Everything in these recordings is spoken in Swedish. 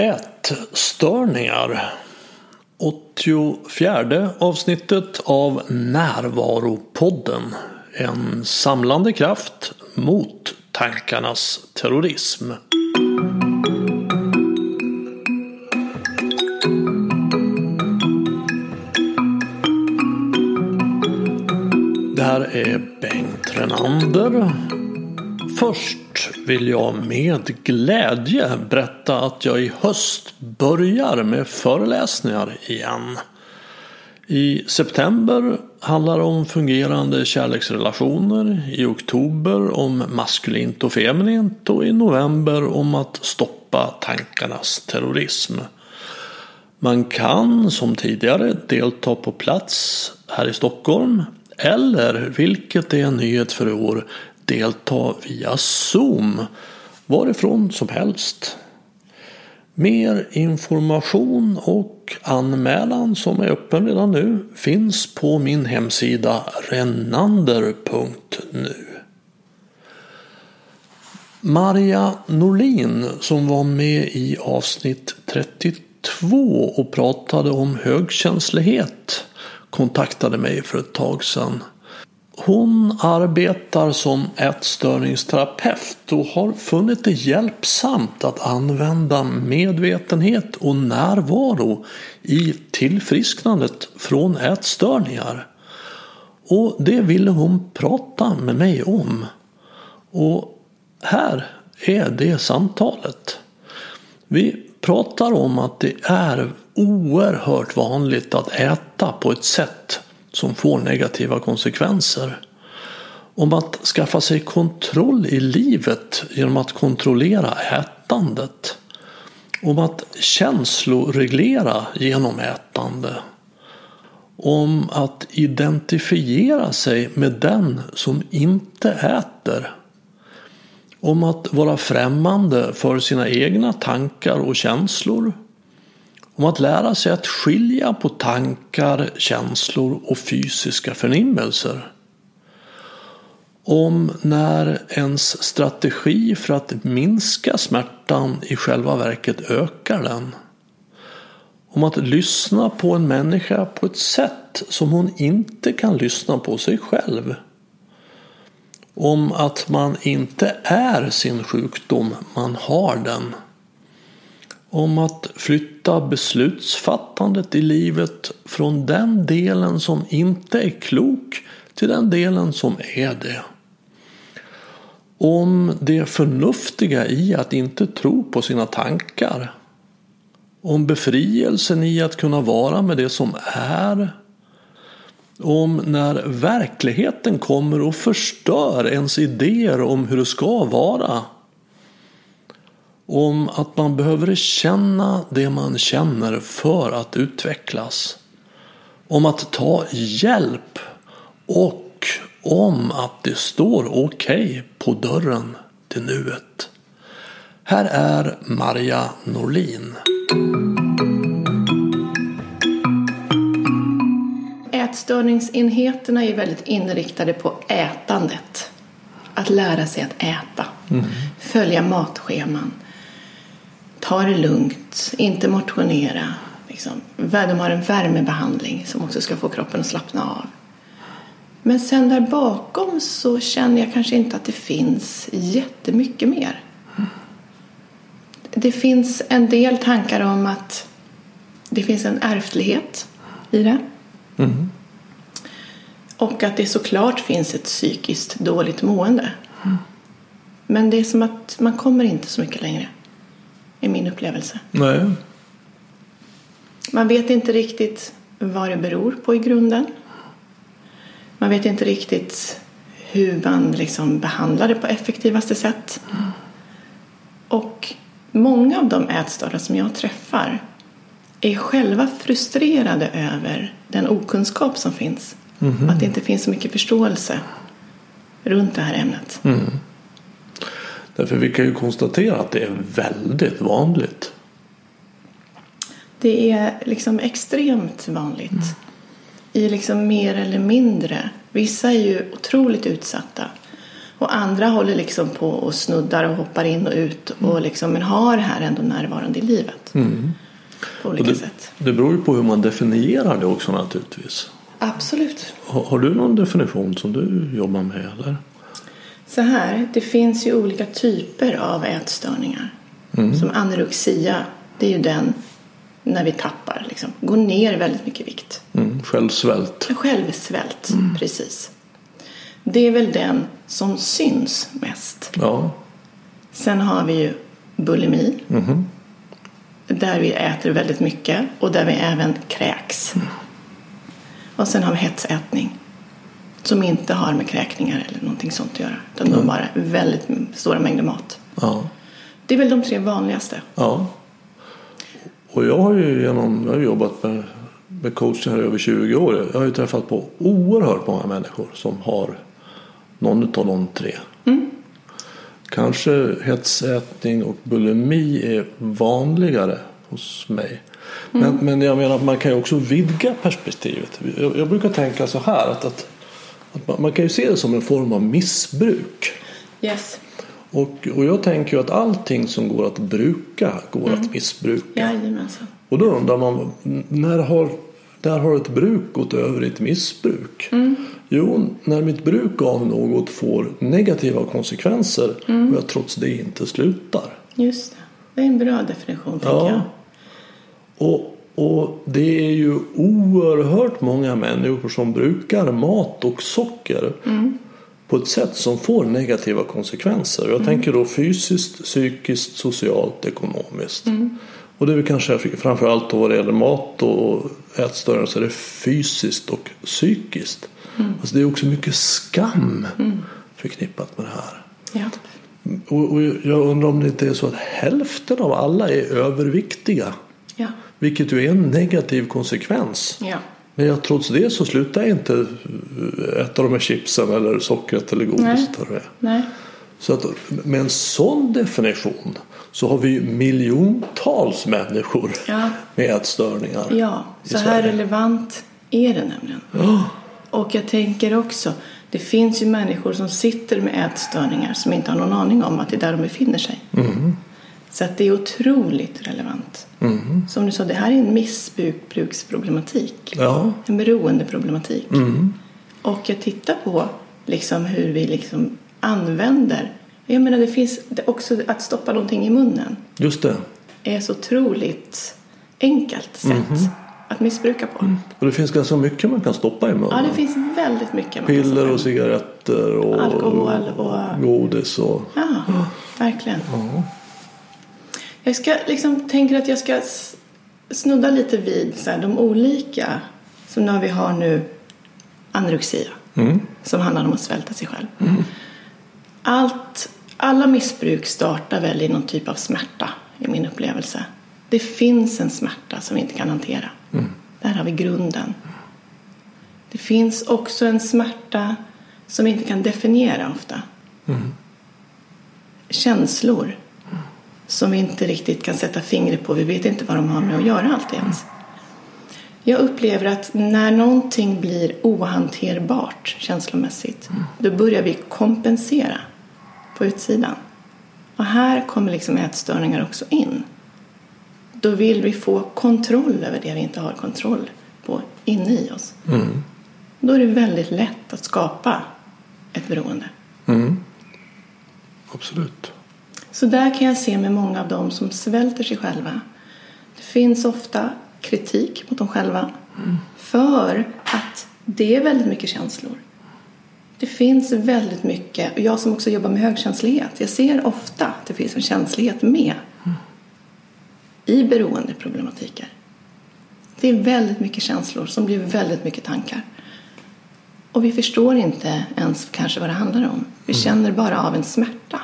Ätstörningar 84 avsnittet av Närvaropodden En samlande kraft mot tankarnas terrorism. Det här är Bengt Renander. Först vill jag med glädje berätta att jag i höst börjar med föreläsningar igen. I september handlar det om fungerande kärleksrelationer, i oktober om maskulint och feminint och i november om att stoppa tankarnas terrorism. Man kan som tidigare delta på plats här i Stockholm eller, vilket är en nyhet för i år, delta via Zoom varifrån som helst. Mer information och anmälan som är öppen redan nu finns på min hemsida renander.nu. Maria Norlin som var med i avsnitt 32 och pratade om högkänslighet kontaktade mig för ett tag sedan. Hon arbetar som ätstörningsterapeut och har funnit det hjälpsamt att använda medvetenhet och närvaro i tillfrisknandet från ätstörningar. Och det ville hon prata med mig om. Och här är det samtalet. Vi pratar om att det är oerhört vanligt att äta på ett sätt som får negativa konsekvenser. Om att skaffa sig kontroll i livet genom att kontrollera ätandet. Om att känsloreglera genom ätande. Om att identifiera sig med den som inte äter. Om att vara främmande för sina egna tankar och känslor om att lära sig att skilja på tankar, känslor och fysiska förnimmelser. Om när ens strategi för att minska smärtan i själva verket ökar den. Om att lyssna på en människa på ett sätt som hon inte kan lyssna på sig själv. Om att man inte är sin sjukdom, man har den om att flytta beslutsfattandet i livet från den delen som inte är klok till den delen som är det. Om det förnuftiga i att inte tro på sina tankar. Om befrielsen i att kunna vara med det som är. Om när verkligheten kommer och förstör ens idéer om hur det ska vara om att man behöver känna det man känner för att utvecklas. Om att ta hjälp och om att det står okej okay på dörren till nuet. Här är Marja Norlin. Ätstörningsenheterna är väldigt inriktade på ätandet. Att lära sig att äta. Mm. Följa matscheman ta det lugnt, inte motionera. Liksom. De har en värmebehandling som också ska få kroppen att slappna av. Men sen där bakom så känner jag kanske inte att det finns jättemycket mer. Det finns en del tankar om att det finns en ärftlighet i det. Mm. Och att det såklart finns ett psykiskt dåligt mående. Mm. Men det är som att man kommer inte så mycket längre är min upplevelse. Nej. Man vet inte riktigt vad det beror på i grunden. Man vet inte riktigt hur man liksom behandlar det på effektivaste sätt. Och många av de ätstörda som jag träffar är själva frustrerade över den okunskap som finns. Mm. Att det inte finns så mycket förståelse runt det här ämnet. Mm. Därför vi kan ju konstatera att det är väldigt vanligt. Det är liksom extremt vanligt. Mm. I liksom mer eller mindre. Vissa är ju otroligt utsatta. Och andra håller liksom på och snuddar och hoppar in och ut och liksom, men har det här ändå närvarande i livet. På olika det, sätt. det beror ju på hur man definierar det också naturligtvis. Absolut. Har, har du någon definition som du jobbar med eller? Så här, det finns ju olika typer av ätstörningar. Som anorexia, det är ju den när vi tappar, liksom, går ner väldigt mycket vikt. Mm, självsvält. Självsvält, precis. Det är väl den som syns mest. Ja. Sen har vi ju bulimi. Där vi äter väldigt mycket och där vi även kräks. Och sen har vi hetsätning. Som inte har med kräkningar eller någonting sånt att göra. Utan de bara väldigt stora mängder mat. ja. Det är väl de tre vanligaste. Ja. Och jag har ju genom, jag har jobbat med, med coaching här i över 20 år. Jag har ju träffat på oerhört många människor som har någon av de tre. Kanske hetsätning och bulimi är vanligare hos mig. Men, men jag menar att man kan ju också vidga perspektivet. Jag, jag brukar tänka så här att, att, att man, man kan ju se det som en form av missbruk. Yes. Och, och jag tänker ju att allting som går att bruka går att missbruka. Jajamensan. Och då undrar man, när har, när har ett bruk gått över i ett missbruk? Jo, när mitt bruk av något får negativa konsekvenser och jag trots det inte slutar. Just det. Det är en bra definition Ja. jag. Och, och det är ju oerhört många människor som brukar mat och socker på ett sätt som får negativa konsekvenser. Jag tänker då fysiskt, psykiskt, socialt, ekonomiskt. Och det är väl kanske framförallt då vad det gäller mat och ätstörningar så är det fysiskt och psykiskt. Alltså det är också mycket skam förknippat med det här. Ja. Och, och jag undrar om det inte är så att hälften av alla är överviktiga. Ja. Vilket ju är en negativ konsekvens. Ja. Men jag, trots det så slutar jag inte äta de här chipsen eller sockret eller godiset. är. Nej. Så att med en sån definition så har vi miljontals människor Ja. med ätstörningar. Ja, så här relevant är det nämligen. Och jag tänker också, det finns ju människor som sitter med ätstörningar som inte har någon aning om att det är där de befinner sig. Så att det är otroligt relevant. Som du sa, det här är en missbruksproblematik. Ja, En beroendeproblematik. Och jag tittar på liksom hur vi liksom använder. Jag menar, det finns också att stoppa någonting i munnen just det. är så otroligt enkelt sätt att missbruka på. Och det finns ganska mycket man kan stoppa i munnen. Ja, det finns väldigt mycket. Piller och cigaretter och Alkohol och- godis. Och... Ja, verkligen. Jag ska liksom tänker att jag ska snudda lite vid så här, de olika. Som när vi har nu anorexia. Som handlar om att svälta sig själv. Allt, alla missbruk startar väl i någon typ av smärta i min upplevelse. Det finns en smärta som vi inte kan hantera. Där har vi grunden. Det finns också en smärta som vi inte kan definiera ofta. Känslor som vi inte riktigt kan sätta fingret på. Vi vet inte vad de har med att göra alltid ens. Jag upplever att när någonting blir ohanterbart känslomässigt då börjar vi kompensera på utsidan. Och här kommer liksom ätstörningar också in. Då vill vi få kontroll över det vi inte har kontroll på inne i oss. Då är det väldigt lätt att skapa ett beroende. Absolut. Så där kan jag se med många av dem som svälter sig själva. Det finns ofta kritik mot dem själva för att det är väldigt mycket känslor. Det finns väldigt mycket, och jag som också jobbar med högkänslighet, jag ser ofta att det finns en känslighet med i beroendeproblematiker. Det är väldigt mycket känslor som blir väldigt mycket tankar. Och vi förstår inte ens kanske vad det handlar om. Vi känner bara av en smärta.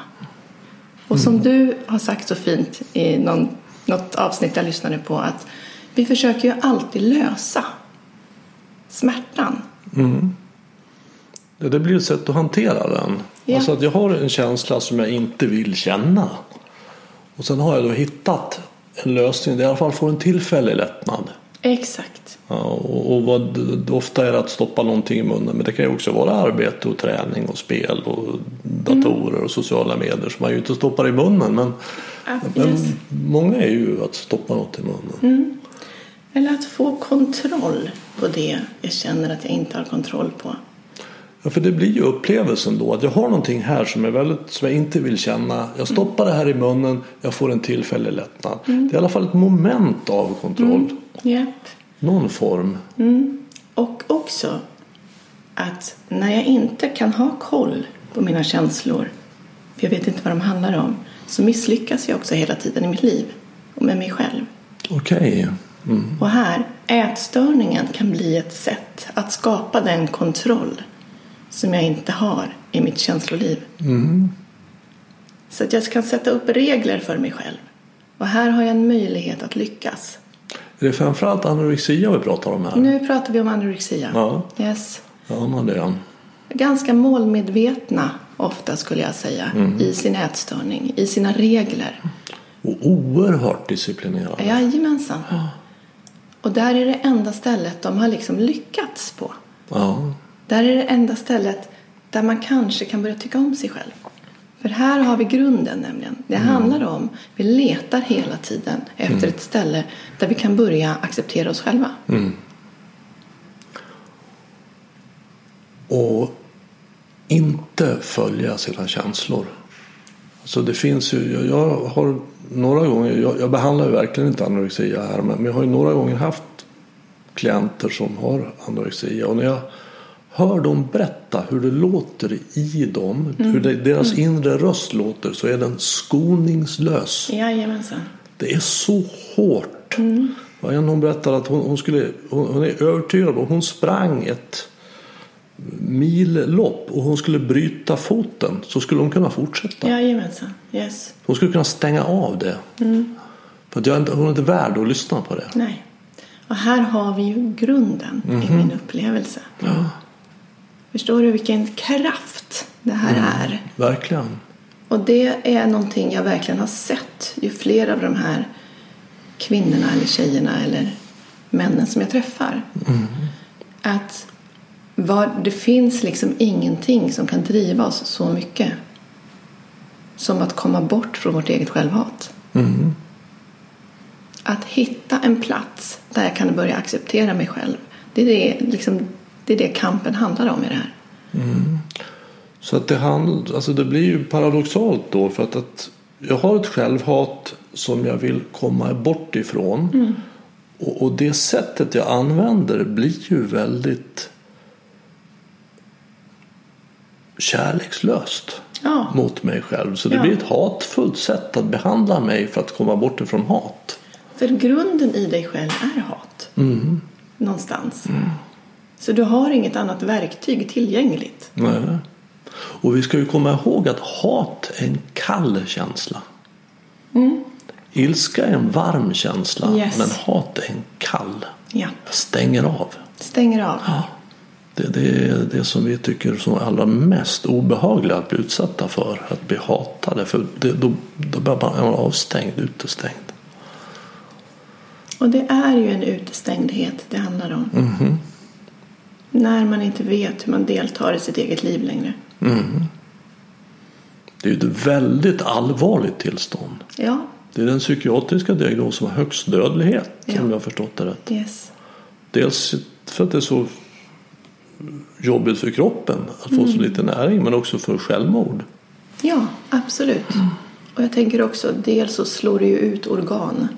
Och som du har sagt så fint i någon, något avsnitt jag lyssnade på att vi försöker ju alltid lösa smärtan. Det det blir ett sätt att hantera den. Ja. Alltså att jag har en känsla som jag inte vill känna. Och sen har jag då hittat en lösning där jag i alla fall får en tillfällig lättnad. Exakt. Och vad, ofta är det att stoppa någonting i munnen men det kan ju också vara arbete och träning och spel och datorer och sociala medier som man ju inte stoppar i munnen men, Ah, men yes. många är ju att stoppa något i munnen. Eller att få kontroll på det jag känner att jag inte har kontroll på. Ja, för det blir ju upplevelsen då att jag har någonting här som, är väldigt, som jag inte vill känna. Jag stoppar det här i munnen, jag får en tillfällig lättnad. Det är i alla fall ett moment av kontroll. Japp. Någon form. Och också att när jag inte kan ha koll på mina känslor, för jag vet inte vad de handlar om, så misslyckas jag också hela tiden i mitt liv och med mig själv. Okej. Och här, ätstörningen kan bli ett sätt att skapa den kontroll som jag inte har i mitt känsloliv. Så att jag kan sätta upp regler för mig själv. Och här har jag en möjlighet att lyckas. Är det framförallt anorexia vi pratar om här? Nu pratar vi om anorexia. Ja. Yes. Jag anar det. Ganska målmedvetna ofta skulle jag säga Mm. i sin ätstörning, i sina regler. Och oerhört disciplinerade. Jajamensan. Och där är det enda stället de har liksom lyckats på. Ja. Där är det enda stället där man kanske kan börja tycka om sig själv. För här har vi grunden nämligen. Det handlar om, vi letar hela tiden efter ett ställe där vi kan börja acceptera oss själva. Och inte följa sina känslor. Alltså det finns ju, jag, jag har några gånger, jag, jag behandlar ju verkligen inte anorexia här men jag har ju några gånger haft klienter som har anorexia och när jag hör dem berätta hur det låter i dem, hur det, deras inre röst låter så är den skoningslös. Jajamensan. Det är så hårt. Var en hon berättade att hon, hon, skulle, hon, hon är övertygad om hon sprang ett millopp och hon skulle bryta foten så skulle hon kunna fortsätta. Jajamensan. Yes. Hon skulle kunna stänga av det. För att jag hon är inte värd att lyssna på det. Nej. Och här har vi ju grunden i min upplevelse. Förstår du vilken kraft det här är? Verkligen. Och det är någonting jag verkligen har sett ju fler av de här kvinnorna eller tjejerna eller männen som jag träffar. Att var, det finns liksom ingenting som kan driva oss så mycket som att komma bort från vårt eget självhat. Att hitta en plats där jag kan börja acceptera mig själv. Det är det, liksom, det, är det kampen handlar om i det här. Så att det, hand, alltså det blir ju paradoxalt då för att, att jag har ett självhat som jag vill komma bort ifrån. Och, och det sättet jag använder blir ju väldigt kärlekslöst Ja. mot mig själv. Så det Ja. blir ett hatfullt sätt att behandla mig för att komma bort ifrån hat. För grunden i dig själv är hat. Någonstans. Så du har inget annat verktyg tillgängligt. Nej. Och vi ska ju komma ihåg att hat är en kall känsla. Ilska är en varm känsla Yes. men hat är en kall. Ja. Stänger av. Stänger av. Det, det är det som vi tycker som är allra mest obehagliga att bli utsatta för. Att bli hatade. För det, då, då blir man avstängd, utestängd. Och det är ju en utestängdhet det handlar om. När man inte vet hur man deltar i sitt eget liv längre. Det är ju ett väldigt allvarligt tillstånd. Ja, Det är den psykiatriska diagnos som har högst dödlighet Ja. om jag har förstått det rätt. yes. Dels för att det är så jobbigt för kroppen att få så lite näring men också för självmord. Ja, absolut. Och jag tänker också, dels så slår det ju ut organ.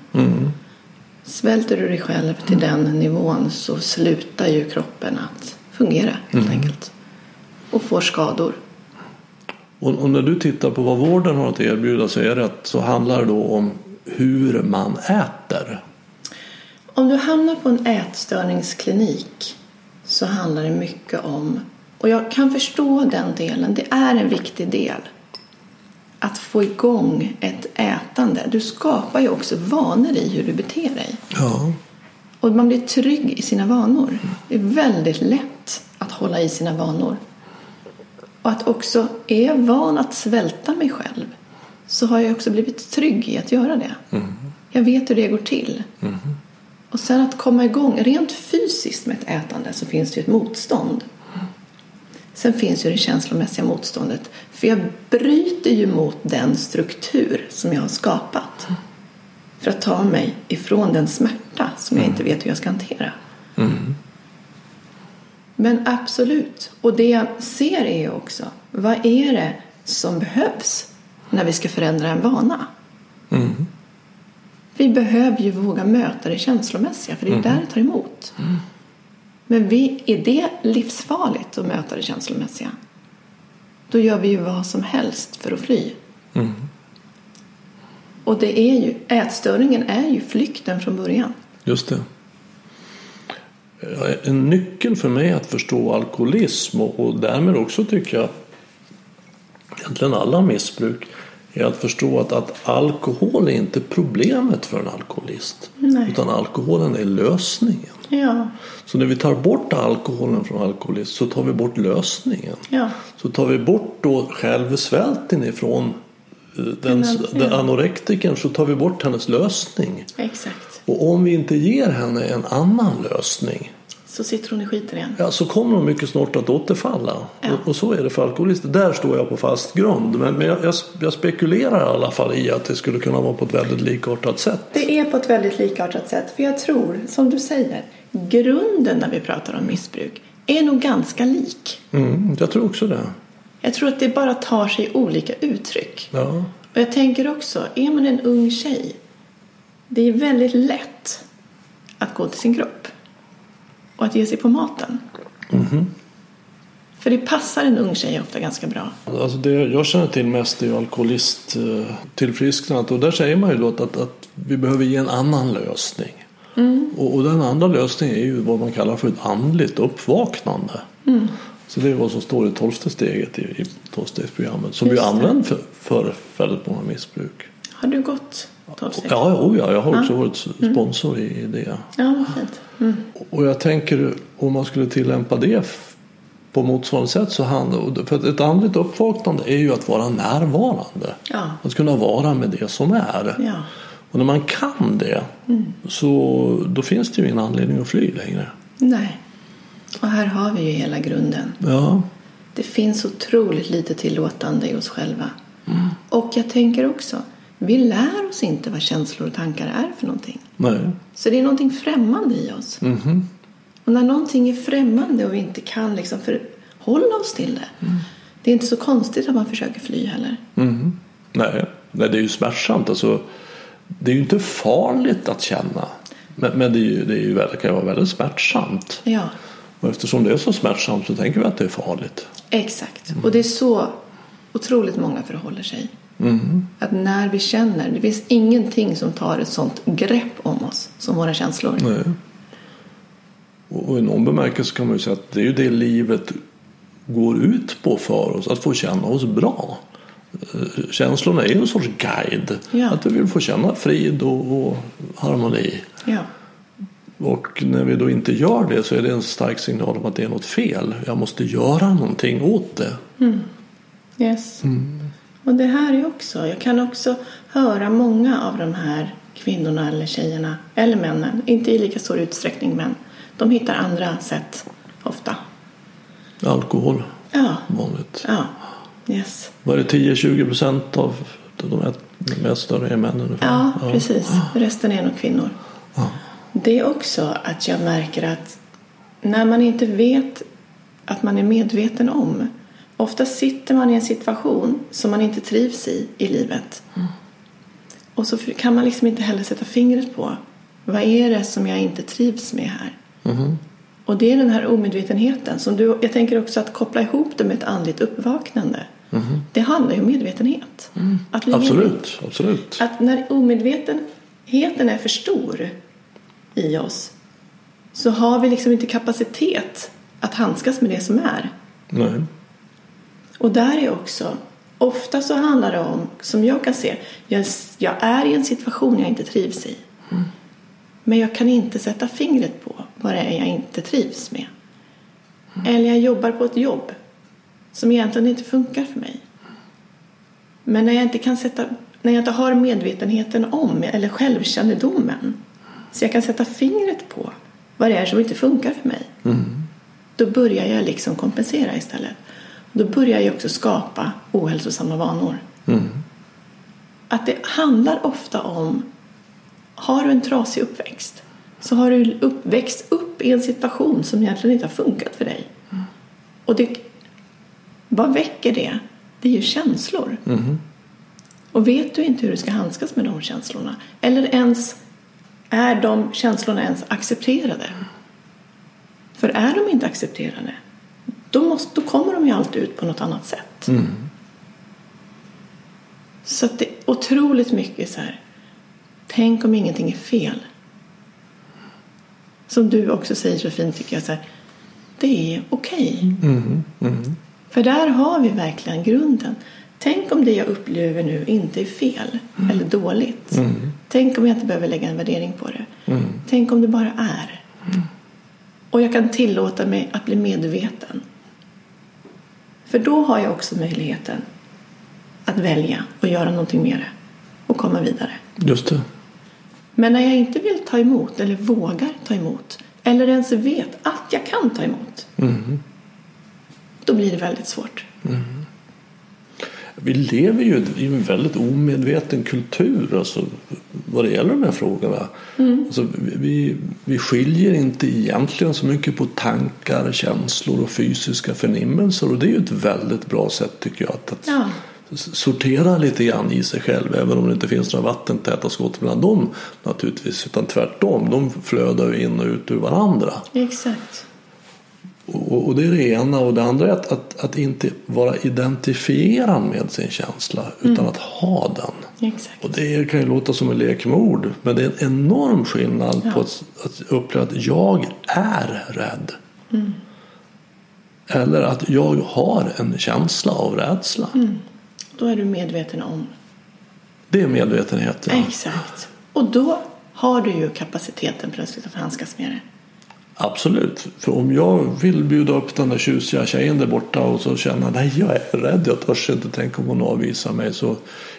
Svälter du dig själv till den nivån så slutar ju kroppen att fungera helt enkelt. Och får skador. Och, och när du tittar på vad vården har att erbjuda så är det att så handlar det då om hur man äter. Om du hamnar på en ätstörningsklinik så handlar det mycket om, och jag kan förstå den delen, det är en viktig del. Att få igång ett ätande. Du skapar ju också vanor i hur du beter dig. Ja. Och man blir trygg i sina vanor. Det är väldigt lätt att hålla i sina vanor. Och att också, är jag van att svälta mig själv så har jag också blivit trygg i att göra det. Jag vet hur det går till. Och sen att komma igång, rent fysiskt med ett ätande så finns det ju ett motstånd. Sen finns ju det känslomässiga motståndet. För jag bryter ju mot den struktur som jag har skapat. För att ta mig ifrån den smärta som jag inte vet hur jag ska hantera. Men absolut. Och det jag ser är ju också, vad är det som behövs när vi ska förändra en vana? Vi behöver ju våga möta det känslomässiga, för det är där det tar emot. Men vi, är det livsfarligt att möta det känslomässiga? Då gör vi ju vad som helst för att fly. Och det är ju, ätstörningen är ju flykten från början. Just det. Ja, En nyckel för mig att förstå alkoholism och, och därmed också tycker jag egentligen alla missbruk är att förstå att, att alkohol är inte problemet för en alkoholist. Nej. Utan alkoholen är lösningen. Ja, Så när vi tar bort alkoholen från alkoholist så tar vi bort lösningen. ja, Så tar vi bort då självsvälten ifrån eh, den, Den- anorektikern så tar vi bort hennes lösning. exakt. Och om vi inte ger henne en annan lösning Så sitter hon i skiten igen. ja, så kommer hon mycket snart att återfalla. Ja. Och, och så är det för alkoholister. Där står jag på fast grund. Men, men jag, jag, jag spekulerar i alla fall i att det skulle kunna vara på ett väldigt likartat sätt. Det är på ett väldigt likartat sätt. För jag tror, som du säger, grunden när vi pratar om missbruk är nog ganska lik. Mm, jag tror också det. Jag tror att det bara tar sig olika uttryck. Ja. Och jag tänker också, är man en ung tjej, det är väldigt lätt att gå till sin kropp och att ge sig på maten. För det passar en ung tjej ofta ganska bra. Alltså det jag känner till mest är ju alkoholisttillfrisknandet och där säger man ju då att, att, vi behöver ge en annan lösning. Och, och den andra lösningen är ju vad man kallar för ett andligt uppvaknande. Så det är vad som står i tolfte steget i, i tolvstegsprogrammet som vi Just det. använder för, för väldigt många missbruk. Har du gått 12 steg? Ja, oh ja, jag har också varit sponsor i det. Ja, fint. Mm. Och jag tänker om man skulle tillämpa det på motsvarande sätt så handlar för ett andligt uppvaknande är ju att vara närvarande. Ja. Att kunna vara med det som är. Ja. Och när man kan det så då finns det ju ingen anledning att fly längre. Nej. Och här har vi ju hela grunden. Ja, Det finns otroligt lite tillåtande i oss själva. Och jag tänker också, vi lär oss inte vad känslor och tankar är för någonting. nej. Så det är någonting främmande i oss. Och när någonting är främmande och vi inte kan liksom förhålla oss till det. Det är inte så konstigt att man försöker fly heller. Mhm. nej. Nej, det är ju smärtsamt. Alltså, det är ju inte farligt att känna. Men, men det, är ju, det är ju, det kan ju vara väldigt smärtsamt. Ja, Och eftersom det är så smärtsamt så tänker vi att det är farligt. exakt. Och det är så otroligt många förhåller sig. Att när vi känner, det finns ingenting som tar ett sånt grepp om oss som våra känslor. Nej. Och i någon bemärkelse kan man ju säga att det är ju det livet går ut på för oss, att få känna oss bra. Eh, Känslorna är ju en sorts guide. Ja. Att vi vill få känna frid och, och harmoni. Ja, Och när vi då inte gör det så är det en stark signal om att det är något fel. Jag måste göra någonting åt det. yes. Och det här är också, jag kan också höra många av de här kvinnorna eller tjejerna, eller männen, inte i lika stor utsträckning men de hittar andra sätt ofta. Alkohol, Ja, vanligt. ja, yes. Var det 10-20 procent av de mest större är män ungefär? Ja, precis. Resten är nog kvinnor. Det är också att jag märker att när man inte vet att man är medveten om. Ofta sitter man i en situation som man inte trivs i i livet. Och så kan man liksom inte heller sätta fingret på vad är det som jag inte trivs med här. Och det är den här omedvetenheten. Som du, jag tänker också att koppla ihop det med ett andligt uppvaknande. Det handlar ju om medvetenhet. Att bli medveten. Absolut, absolut. Att när omedvetenheten är för stor i oss så har vi liksom inte kapacitet att handskas med det som är. Nej. Och där är också, ofta så handlar det om, som jag kan se, jag, jag är i en situation jag inte trivs i. Men jag kan inte sätta fingret på vad det är jag inte trivs med. Eller jag jobbar på ett jobb som egentligen inte funkar för mig. Men när jag inte kan sätta, när jag inte har medvetenheten om, eller självkännedomen Så jag kan sätta fingret på vad det är som inte funkar för mig. Då börjar jag liksom kompensera istället. Då börjar jag också skapa ohälsosamma vanor. Att det handlar ofta om, har du en trasig uppväxt så har du uppväxt upp i en situation som egentligen inte har funkat för dig. Och det, vad väcker det? Det är ju känslor. Och vet du inte hur du ska handskas med de känslorna eller ens är de känslorna ens accepterade? För är de inte accepterade då, måste, då kommer de ju alltid ut på något annat sätt. Så att det är otroligt mycket så här. Tänk om ingenting är fel. Som du också säger så fint tycker jag. Så här, det är okej. För där har vi verkligen grunden. Tänk om det jag upplever nu inte är fel eller dåligt. Tänk om jag inte behöver lägga en värdering på det. Tänk om det bara är. Och jag kan tillåta mig att bli medveten. För då har jag också möjligheten att välja och göra någonting med det och komma vidare. Just det. Men när jag inte vill ta emot eller vågar ta emot eller ens vet att jag kan ta emot då blir det väldigt svårt. Vi lever ju i en väldigt omedveten kultur alltså, vad det gäller de här frågorna. Alltså, vi, vi skiljer inte egentligen så mycket på tankar, känslor och fysiska förnimmelser och det är ju ett väldigt bra sätt tycker jag att, att Ja. sortera lite grann i sig själv även om det inte finns några vattentäta skott mellan dem naturligtvis utan tvärtom, de flödar ju in och ut ur varandra. Exakt. Och, och det är det ena. Och det andra är att, att, att inte vara identifierad med sin känsla utan att ha den. Exakt. Och det kan ju låta som en lek med ord. Men det är en enorm skillnad Ja. på att, att uppleva att jag är rädd. Eller att jag har en känsla av rädsla. Då är du medveten om. Det är medvetenheten. Exakt. Och då har du ju kapaciteten plötsligt att handskas med det. Absolut. För om jag vill bjuda upp den där tjusiga tjejen där borta och så känner nej jag är rädd, jag törs inte tänka om hon avvisar mig så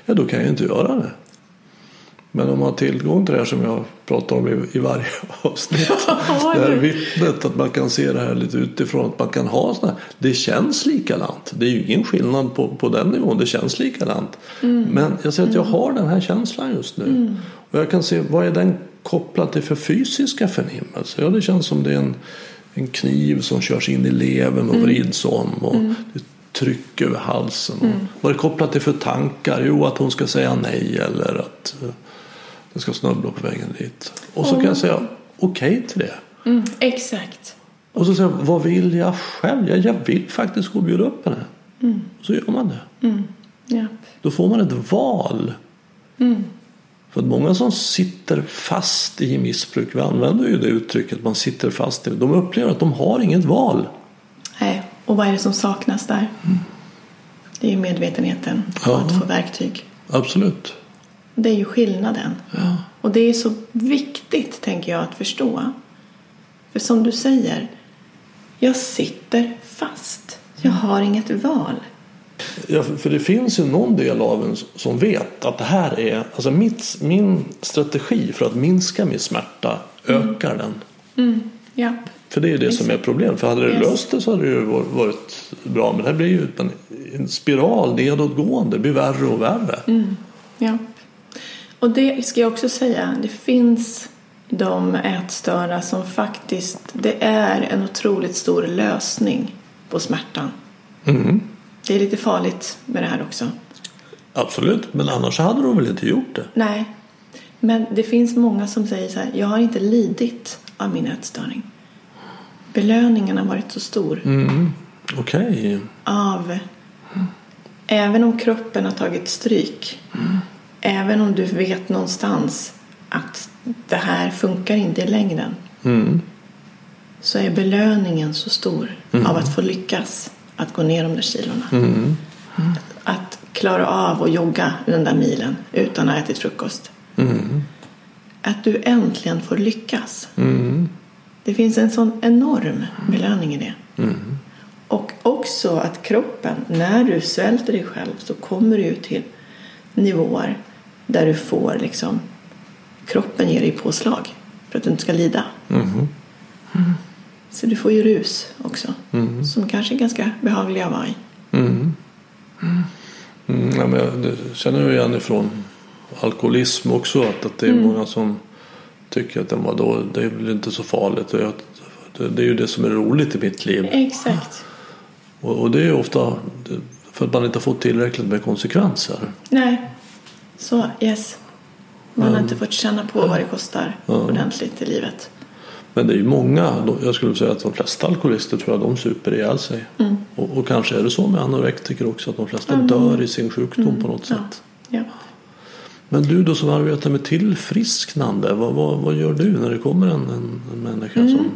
ja då kan jag inte göra det. Men om man har tillgång till det här som jag pratar om i, i varje avsnitt. Det här vittnet, att man kan se det här lite utifrån. Att man kan ha sådana här, det känns likadant. Det är ju ingen skillnad på, på den nivån, det känns likadant. Men jag ser att jag har den här känslan just nu. Och jag kan se, vad är den kopplad till för fysiska förnimmelser? Ja, det känns som det är en, en kniv som körs in i levern och vrids om. Och det är tryck över halsen. Och vad är det kopplat till för tankar? Jo, att hon ska säga nej eller att eh, det ska snubbla på vägen dit. Och så kan jag säga okej till det. Mm, exakt. Och så säger jag, vad vill jag själv? Jag, jag vill faktiskt gå och bjuda upp henne. Och så gör man det. Ja. Då får man ett val. För många som sitter fast i missbruk, vi använder ju det uttrycket, man sitter fast i. De upplever att de har inget val. Nej. Och vad är det som saknas där? Det är ju medvetenheten Ja. och att få verktyg. Absolut. Det är ju skillnaden. Och det är så viktigt, tänker jag, att förstå. För som du säger, jag sitter fast. Jag har inget val. Ja, för- det finns ju någon del av en som vet att det här är, alltså mitt, min strategi för att minska min smärta ökar den. Ja. För det är det som är problemet. För hade det Yes. löst det så hade det ju var- varit bra. Men det här blir ju en, en spiral nedåtgående. Det blir värre och värre. Ja. Och det ska jag också säga, det finns de ätstörda som faktiskt, det är en otroligt stor lösning på smärtan. Mm. Det är lite farligt med det här också. Absolut, men annars hade de väl inte gjort det. Nej, men det finns många som säger så här, jag har inte lidit av min ätstörning. Belöningen har varit så stor Mm. Okej. av, även om kroppen har tagit stryk, även om du vet någonstans att det här funkar inte i längden, Mm. så är belöningen så stor av att få lyckas att gå ner de där kilorna. Mm. Att klara av att jogga den där milen utan att ha ätit frukost. Mm. Att du äntligen får lyckas. Mm. Det finns en sån enorm belöning i det. Mm. Och också att kroppen, när du svälter dig själv så kommer du till nivåer där du får liksom kroppen ger dig påslag. för att du inte ska lida. Mhm. Så du får ju rus också. Som kanske är ganska behagliga att vara i. Mm. Mm, ja, men jag det känner jag igen ifrån alkoholism också att, att det är många som tycker att den var då, det är väl inte så farligt. Och jag, det, det är ju det som är roligt i mitt liv. Exakt. Och, och det är ju ofta för att man inte har fått tillräckligt med konsekvenser. Nej. Så, yes. Man har inte fått känna på vad det kostar ordentligt i livet. Men det är ju många, jag skulle säga att de flesta alkoholister tror jag de super ihjäl sig. Och, och kanske är det så med anorektiker också att de flesta dör i sin sjukdom på något Ja. sätt. Ja. Men du då som arbetar med tillfrisknande, vad, vad, vad gör du när det kommer en, en, en människa som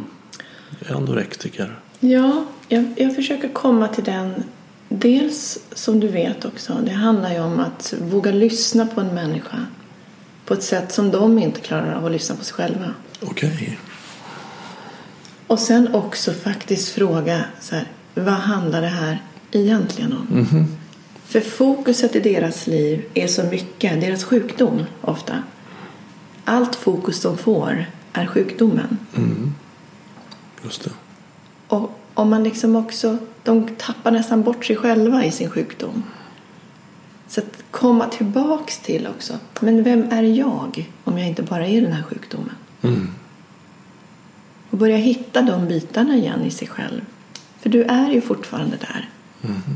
är anorektiker? Ja, jag, jag försöker komma till den. Dels som du vet också, det handlar ju om att våga lyssna på en människa på ett sätt som de inte klarar av att lyssna på sig själva. Okej. Och sen också faktiskt fråga så här, vad handlar det här egentligen om? För fokuset i deras liv är så mycket, deras sjukdom ofta. Allt fokus de får är sjukdomen. Just det. Och om man liksom också, de tappar nästan bort sig själva i sin sjukdom. Så att komma tillbaks till också, men vem är jag om jag inte bara är den här sjukdomen? Och börja hitta de bitarna igen i sig själv. För du är ju fortfarande där.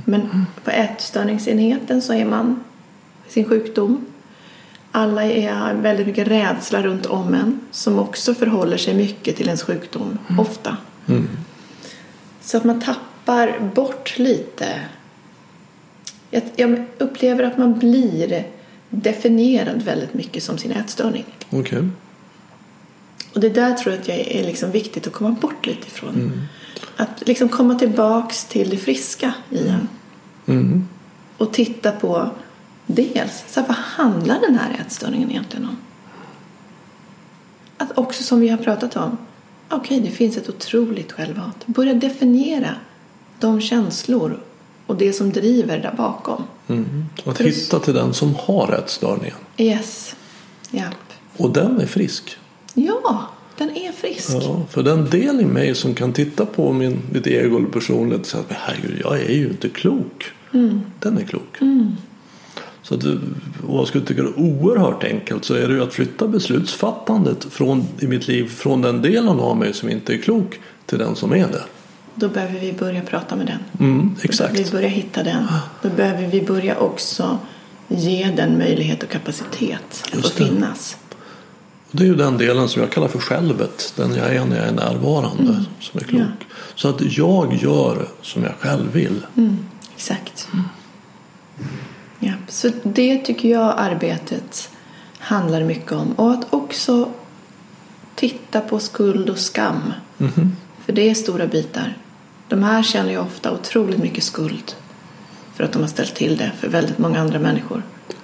Men på ätstörningsenheten så är man sin sjukdom. Alla är, väldigt mycket rädsla runt om en som också förhåller sig mycket till ens sjukdom, ofta. Så att man tappar bort lite. Jag, jag upplever att man blir definierad väldigt mycket som sin ätstörning. Okej. Och det där tror jag att jag är liksom viktigt att komma bort lite ifrån. Att liksom komma tillbaks till det friska i en. Mm. Och titta på dels, så här, vad handlar den här ätstörningen egentligen om? Att också som vi har pratat om, okej det finns ett otroligt självhat. Börja definiera de känslor och det som driver där bakom. Mm. Att För- hitta till den som har ätstörningen. Yes, japp. Och den är frisk. Ja, den är frisk. Ja, för den del i mig som kan titta på min, mitt ego eller personlighet och säga att herregud, jag är ju inte klok. Den är klok. Så att, och jag skulle tycka det är oerhört enkelt så är det ju att flytta beslutsfattandet från, i mitt liv från den delen av mig som inte är klok till den som är det. Då behöver vi börja prata med den. Mm, Då behöver exakt. vi börja hitta den. Då behöver vi börja också ge den möjlighet och kapacitet att få Just det. finnas. Det är ju den delen som jag kallar för självet. Den jag är när jag är närvarande som är klok. Ja. Så att jag gör som jag själv vill. Exakt. Ja, så det tycker jag arbetet handlar mycket om. Och att också titta på skuld och skam. För det är stora bitar. De här känner ju ofta otroligt mycket skuld. För att de har ställt till det för väldigt många andra människor.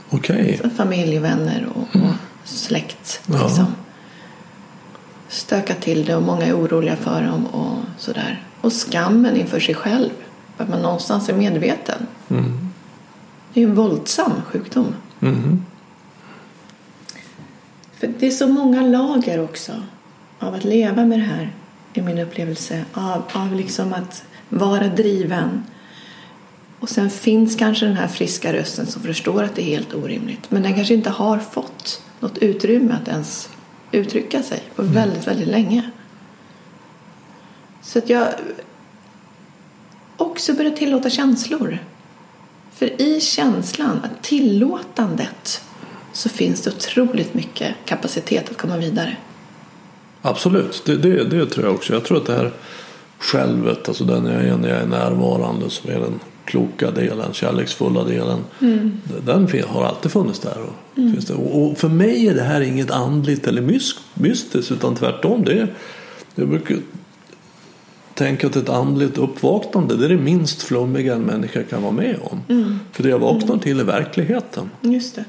Okej. Så familj, vänner och, och släkt. Ja. Liksom. Stökat till det och många är oroliga för dem och sådär. Och skammen inför sig själv. Att man någonstans är medveten. Det är en våldsam sjukdom. Mhm. För det är så många lager också av att leva med det här i min upplevelse. Av, av liksom att vara driven. Och sen finns kanske den här friska rösten som förstår att det är helt orimligt. Men den kanske inte har fått något utrymme att ens uttrycka sig på väldigt, väldigt länge. Så att jag också börjar tillåta känslor. För i känslan, tillåtandet, så finns det otroligt mycket kapacitet att komma vidare. Absolut, det, det, det tror jag också. Jag tror att det här självet, alltså den jag är när jag är närvarande som är den kloka delen, kärleksfulla delen. Den fin- har alltid funnits där. Och, finns det. Och, för mig är det här inget andligt eller mys- mystiskt utan tvärtom. Det är, jag brukar tänka att ett andligt uppvaknande det är det minst flummiga en människa kan vara med om. För det jag vaknar till är verkligheten. Just det.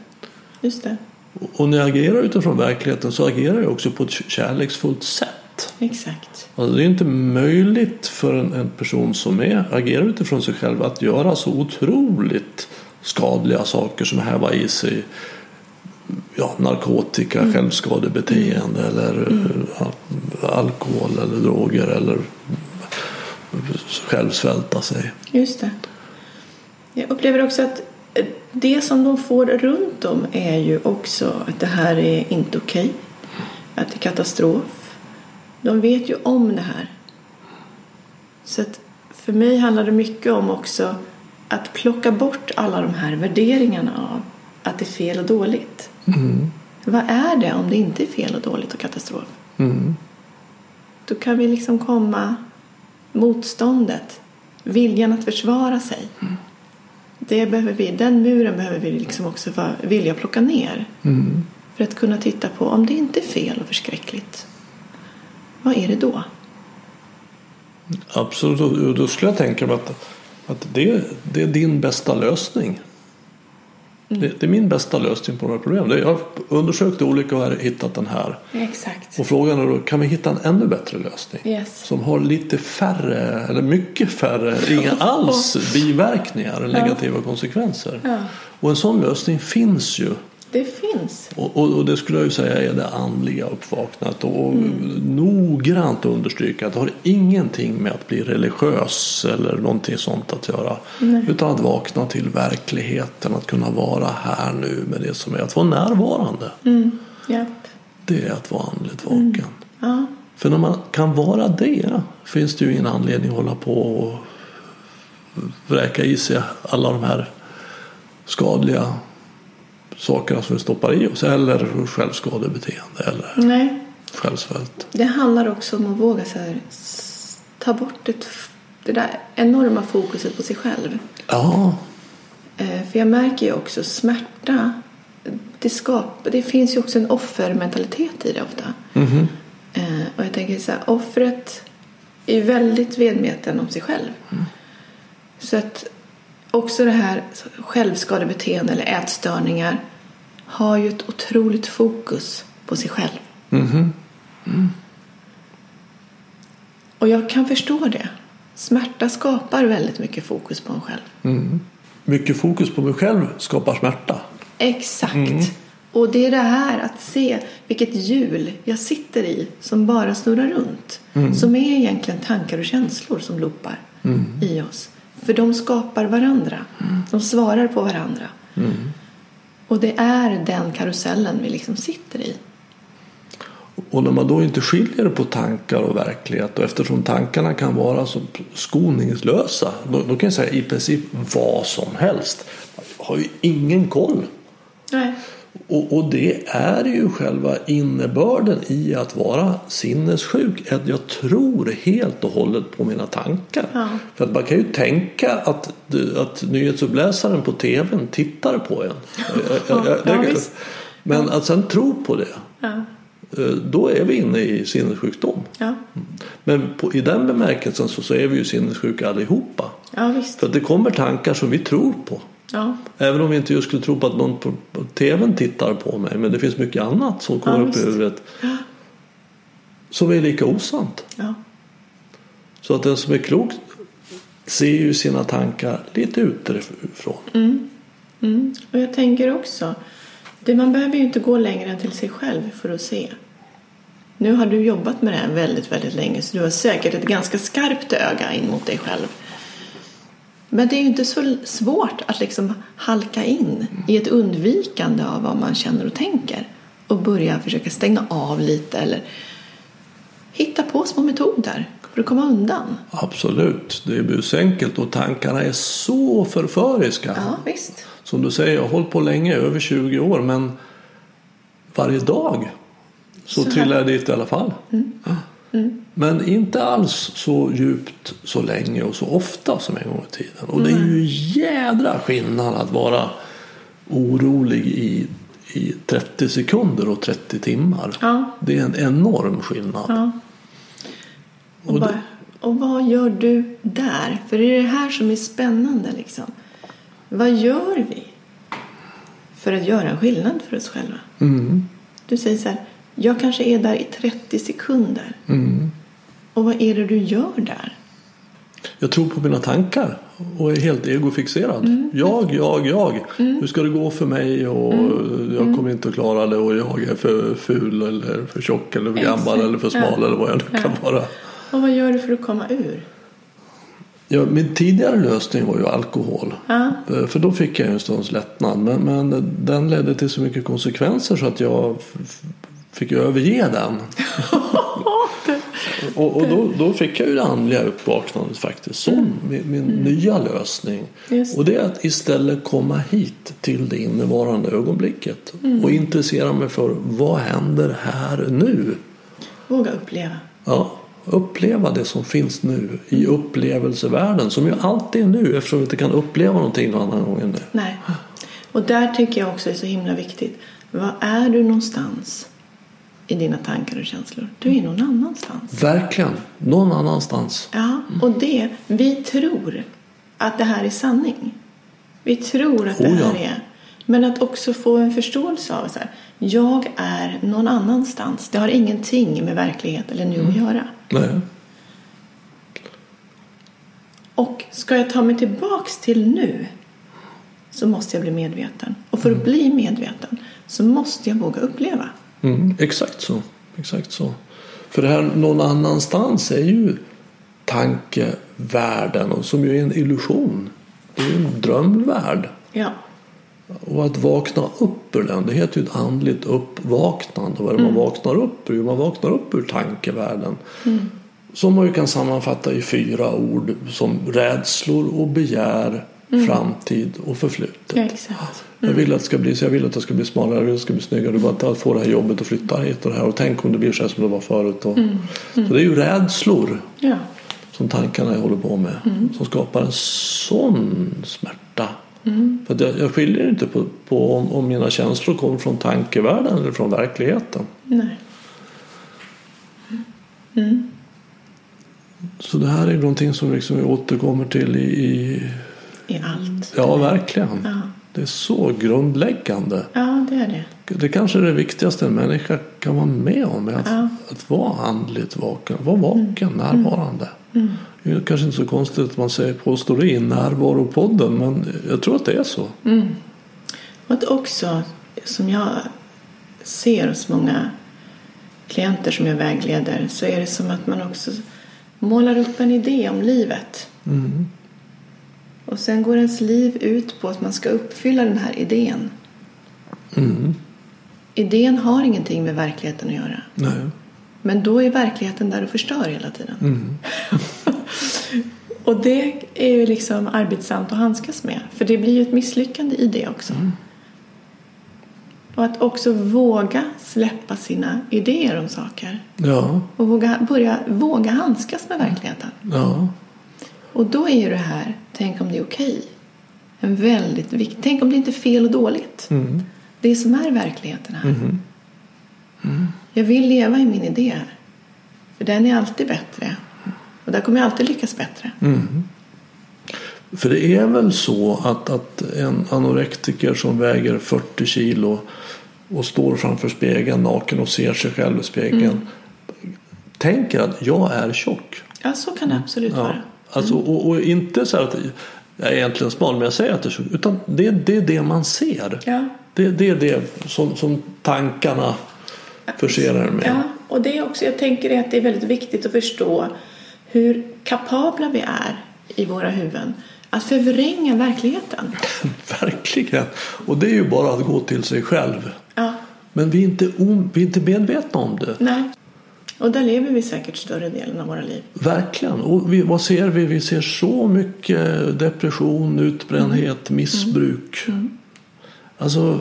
Just det. Och när jag agerar utifrån verkligheten så agerar jag också på ett kärleksfullt sätt. Exakt. Alltså det är inte möjligt för en, en person som är, agerar utifrån sig själv att göra så otroligt skadliga saker som häva i sig ja, narkotika, Mm. självskadebeteende eller eh, alkohol eller droger eller självsvälta sig. Just det. Jag upplever också att eh, det som de får runt om är ju också att det här är inte okej. Att det är katastrof. De vet ju om det här. Så att för mig handlar det mycket om också att plocka bort alla de här värderingarna av att det är fel och dåligt. Vad är det om det inte är fel och dåligt och katastrof? Mm. Då kan vi liksom komma motståndet, viljan att försvara sig. Det behöver vi, den muren behöver vi liksom också vilja plocka ner. För att kunna titta på om det inte är fel och förskräckligt. Vad är det då? Absolut, och då skulle jag tänka mig att, att det, det är din bästa lösning. Det, det är min bästa lösning på de här problemen. Jag har undersökt olika och har hittat den här. Exakt. Och frågan är då, kan vi hitta en ännu bättre lösning? Yes. Som har lite färre, eller mycket färre, inga alls biverkningar eller negativa konsekvenser. Ja. Och en sån lösning finns ju. Det finns. Och, och, och det skulle jag ju säga är det andliga uppvaknandet. Och noggrant understryka att det har ingenting med att bli religiös eller någonting sånt att göra. Utan att vakna till verkligheten, att kunna vara här nu med det som är att vara närvarande. Mm. Japp. Det är att vara andligt vaken. Ja. För när man kan vara det finns det ju ingen anledning att hålla på och vräka i sig alla de här skadliga sakerna som vi stoppar i oss. Eller självskadebeteende eller Nej. självsvält. Det handlar också om att våga så här, ta bort ett, det där enorma fokuset på sig själv. Ja, Eh, För jag märker ju också smärta. Det, skap, det finns ju också en offermentalitet i det ofta. Eh, Och jag tänker så här, offret är väldigt medveten om sig själv. Så att också det här självskadebeteende eller ätstörningar har ju ett otroligt fokus på sig själv. Och jag kan förstå det. Smärta skapar väldigt mycket fokus på en själv. mycket fokus på mig själv skapar smärta. Exakt. Och det är det här att se vilket hjul jag sitter i som bara snurrar runt. Som är egentligen tankar och känslor som loopar i oss. För de skapar varandra. De svarar på varandra. Och det är den karusellen vi liksom sitter i. Och när man då inte skiljer på tankar och verklighet och eftersom tankarna kan vara så skoningslösa då, då kan jag säga i princip vad som helst. Jag har ju ingen koll. Nej. Och, och det är ju själva innebörden i att vara sinnessjuk. Att jag tror helt och hållet på mina tankar. Ja. För att man kan ju tänka att, att nyhetsuppläsaren på tvn tittar på en. Jag- jag- Ja. Men att sen tro på det. Ja. eh, Då är vi inne i sinnessjukdom. Ja. Men på, i den bemärkelsen så, så är vi ju sinnessjuka allihopa. ja. För det kommer tankar som vi tror på. Ja. Även om vi inte just skulle tro på att någon på, på tvn tittar på mig. Men det finns mycket annat som kommer Ja, upp i huvudet. Som är lika osant. Ja. Så att den som är klok ser ju sina tankar lite utifrån. Mm. Och jag tänker också, det, man behöver ju inte gå längre än till sig själv för att se. Nu har du jobbat med det här väldigt, väldigt länge så du har säkert ett ganska skarpt öga in mot dig själv. Men det är ju inte så svårt att liksom halka in i ett undvikande av vad man känner och tänker och börja försöka stänga av lite eller hitta på små metoder för att komma undan. Absolut, det är busenkelt och tankarna är så förföriska. Ja, visst. Som du säger, jag har hållit på länge, över 20 år. Men varje dag så, Så trillar jag dit i alla fall. Ja. Men inte alls så djupt, så länge och så ofta som en gång i tiden. Och det är ju jädra skillnad att vara orolig i, i 30 sekunder och 30 timmar. Ja. Det är en enorm skillnad. Ja. Och, Och bara, och vad gör du där? För det är det här som är spännande. Liksom. Vad gör vi för att göra en skillnad för oss själva? Mm. Du säger så här, jag kanske är där i 30 sekunder. Mm. Och vad är det du gör där? Jag tror på mina tankar och är helt egofixerad. Mm. Jag, jag, jag. Hur ska det gå för mig och Mm. jag kommer inte att klara det och jag är för ful eller för tjock eller för gammal Exakt. eller för smal Ja. eller vad jag nu kan Ja. vara. Och vad gör du för att komma ur? Ja, min tidigare lösning var ju alkohol. Ja. Eh, För då fick jag en stunds lättnad. Men, men den ledde till så mycket konsekvenser så att jag fick överge den. och och då, då fick jag ju det andliga uppvaknandet faktiskt. Som min, min nya lösning. Just Och det är att istället komma hit till det innevarande ögonblicket. Och intressera mig för vad händer här nu. Våga uppleva. Ja, uppleva det som finns nu i upplevelsevärlden som ju alltid är nu eftersom vi inte kan uppleva någonting någon annan gång än nu. Nej. Och där tycker jag också är så himla viktigt. Var är du någonstans i dina tankar och känslor? Du är någon annanstans. Verkligen, någon annanstans. Ja, och det, vi tror att det här är sanning. Vi tror att det Oh ja. här är. Men att också få en förståelse av så här, jag är någon annanstans. Det har ingenting med verklighet eller nu att göra. Nej. Och ska jag ta mig tillbaks till nu så måste jag bli medveten. Och för att bli medveten så måste jag våga uppleva. Mm, exakt så. Exakt så. För det här någon annanstans är ju tankevärlden och som ju är en illusion. Det är ju en drömvärld. Ja, Och att vakna upp ur den, det heter ju ett andligt uppvaknande. Vad är det man vaknar upp ur? Man vaknar upp ur tankevärlden. Som man ju kan sammanfatta i fyra ord som rädslor och begär, framtid och förflutet. ja. Jag vill att det ska bli så, jag vill att det ska bli smalare, jag vill att det ska bli snyggare. Du bara få det här jobbet och flytta hit och det här. Och tänk om det blir så här som det var förut. Och, Så det är ju rädslor Ja, som tankarna håller på med. Som skapar en sån smärta. För att jag, jag skiljer inte på, på om, om mina känslor kommer från tankevärlden eller från verkligheten. nej. Så det här är någonting som liksom vi återkommer till i, i I allt. ja verkligen. Ja. Det är så grundläggande. ja, det är det. Det kanske är det viktigaste en människa kan vara med om. Att, Ja. att vara andligt vaken. Vara vaken, närvarande. Det är kanske inte så konstigt att man säger påstår i närvaropodden. Men jag tror att det är så. Och att också, som jag ser hos många klienter som jag vägleder, så är det som att man också målar upp en idé om livet. Och sen går ens liv ut på att man ska uppfylla den här idén. Idén har ingenting med verkligheten att göra. Nej. Men då är verkligheten där och förstör hela tiden. och det är ju liksom arbetsamt att handskas med. För det blir ju ett misslyckande i det också. Och att också våga släppa sina idéer om saker. Ja, Och våga, börja våga handskas med verkligheten. ja, Och då är ju det här, tänk om det är okej. En väldigt viktig, tänk om det inte är fel och dåligt. Det som är verkligheten här. Jag vill leva i min idé här. För den är alltid bättre. Och där kommer jag alltid lyckas bättre. För det är väl så att, att en anorektiker som väger 40 kilo och står framför spegeln naken och ser sig själv i spegeln tänker att jag är tjock. Ja, så kan det absolut Ja. vara. Alltså, och, och inte så att jag är egentligen smal men jag säger att jag är tjock. Utan det, det är det man ser. Ja. Det, det är det som, som tankarna förser en med. Ja, och det är också, jag tänker att det är väldigt viktigt att förstå hur kapabla vi är i våra huvuden att förvränga verkligheten. Verkligen. Och det är ju bara att gå till sig själv. Ja, Men vi är inte, vi är inte medvetna om det. nej. Och där lever vi säkert större delen av våra liv. Verkligen. Och vi, vad ser vi? Vi ser så mycket depression, utbrändhet, missbruk. Alltså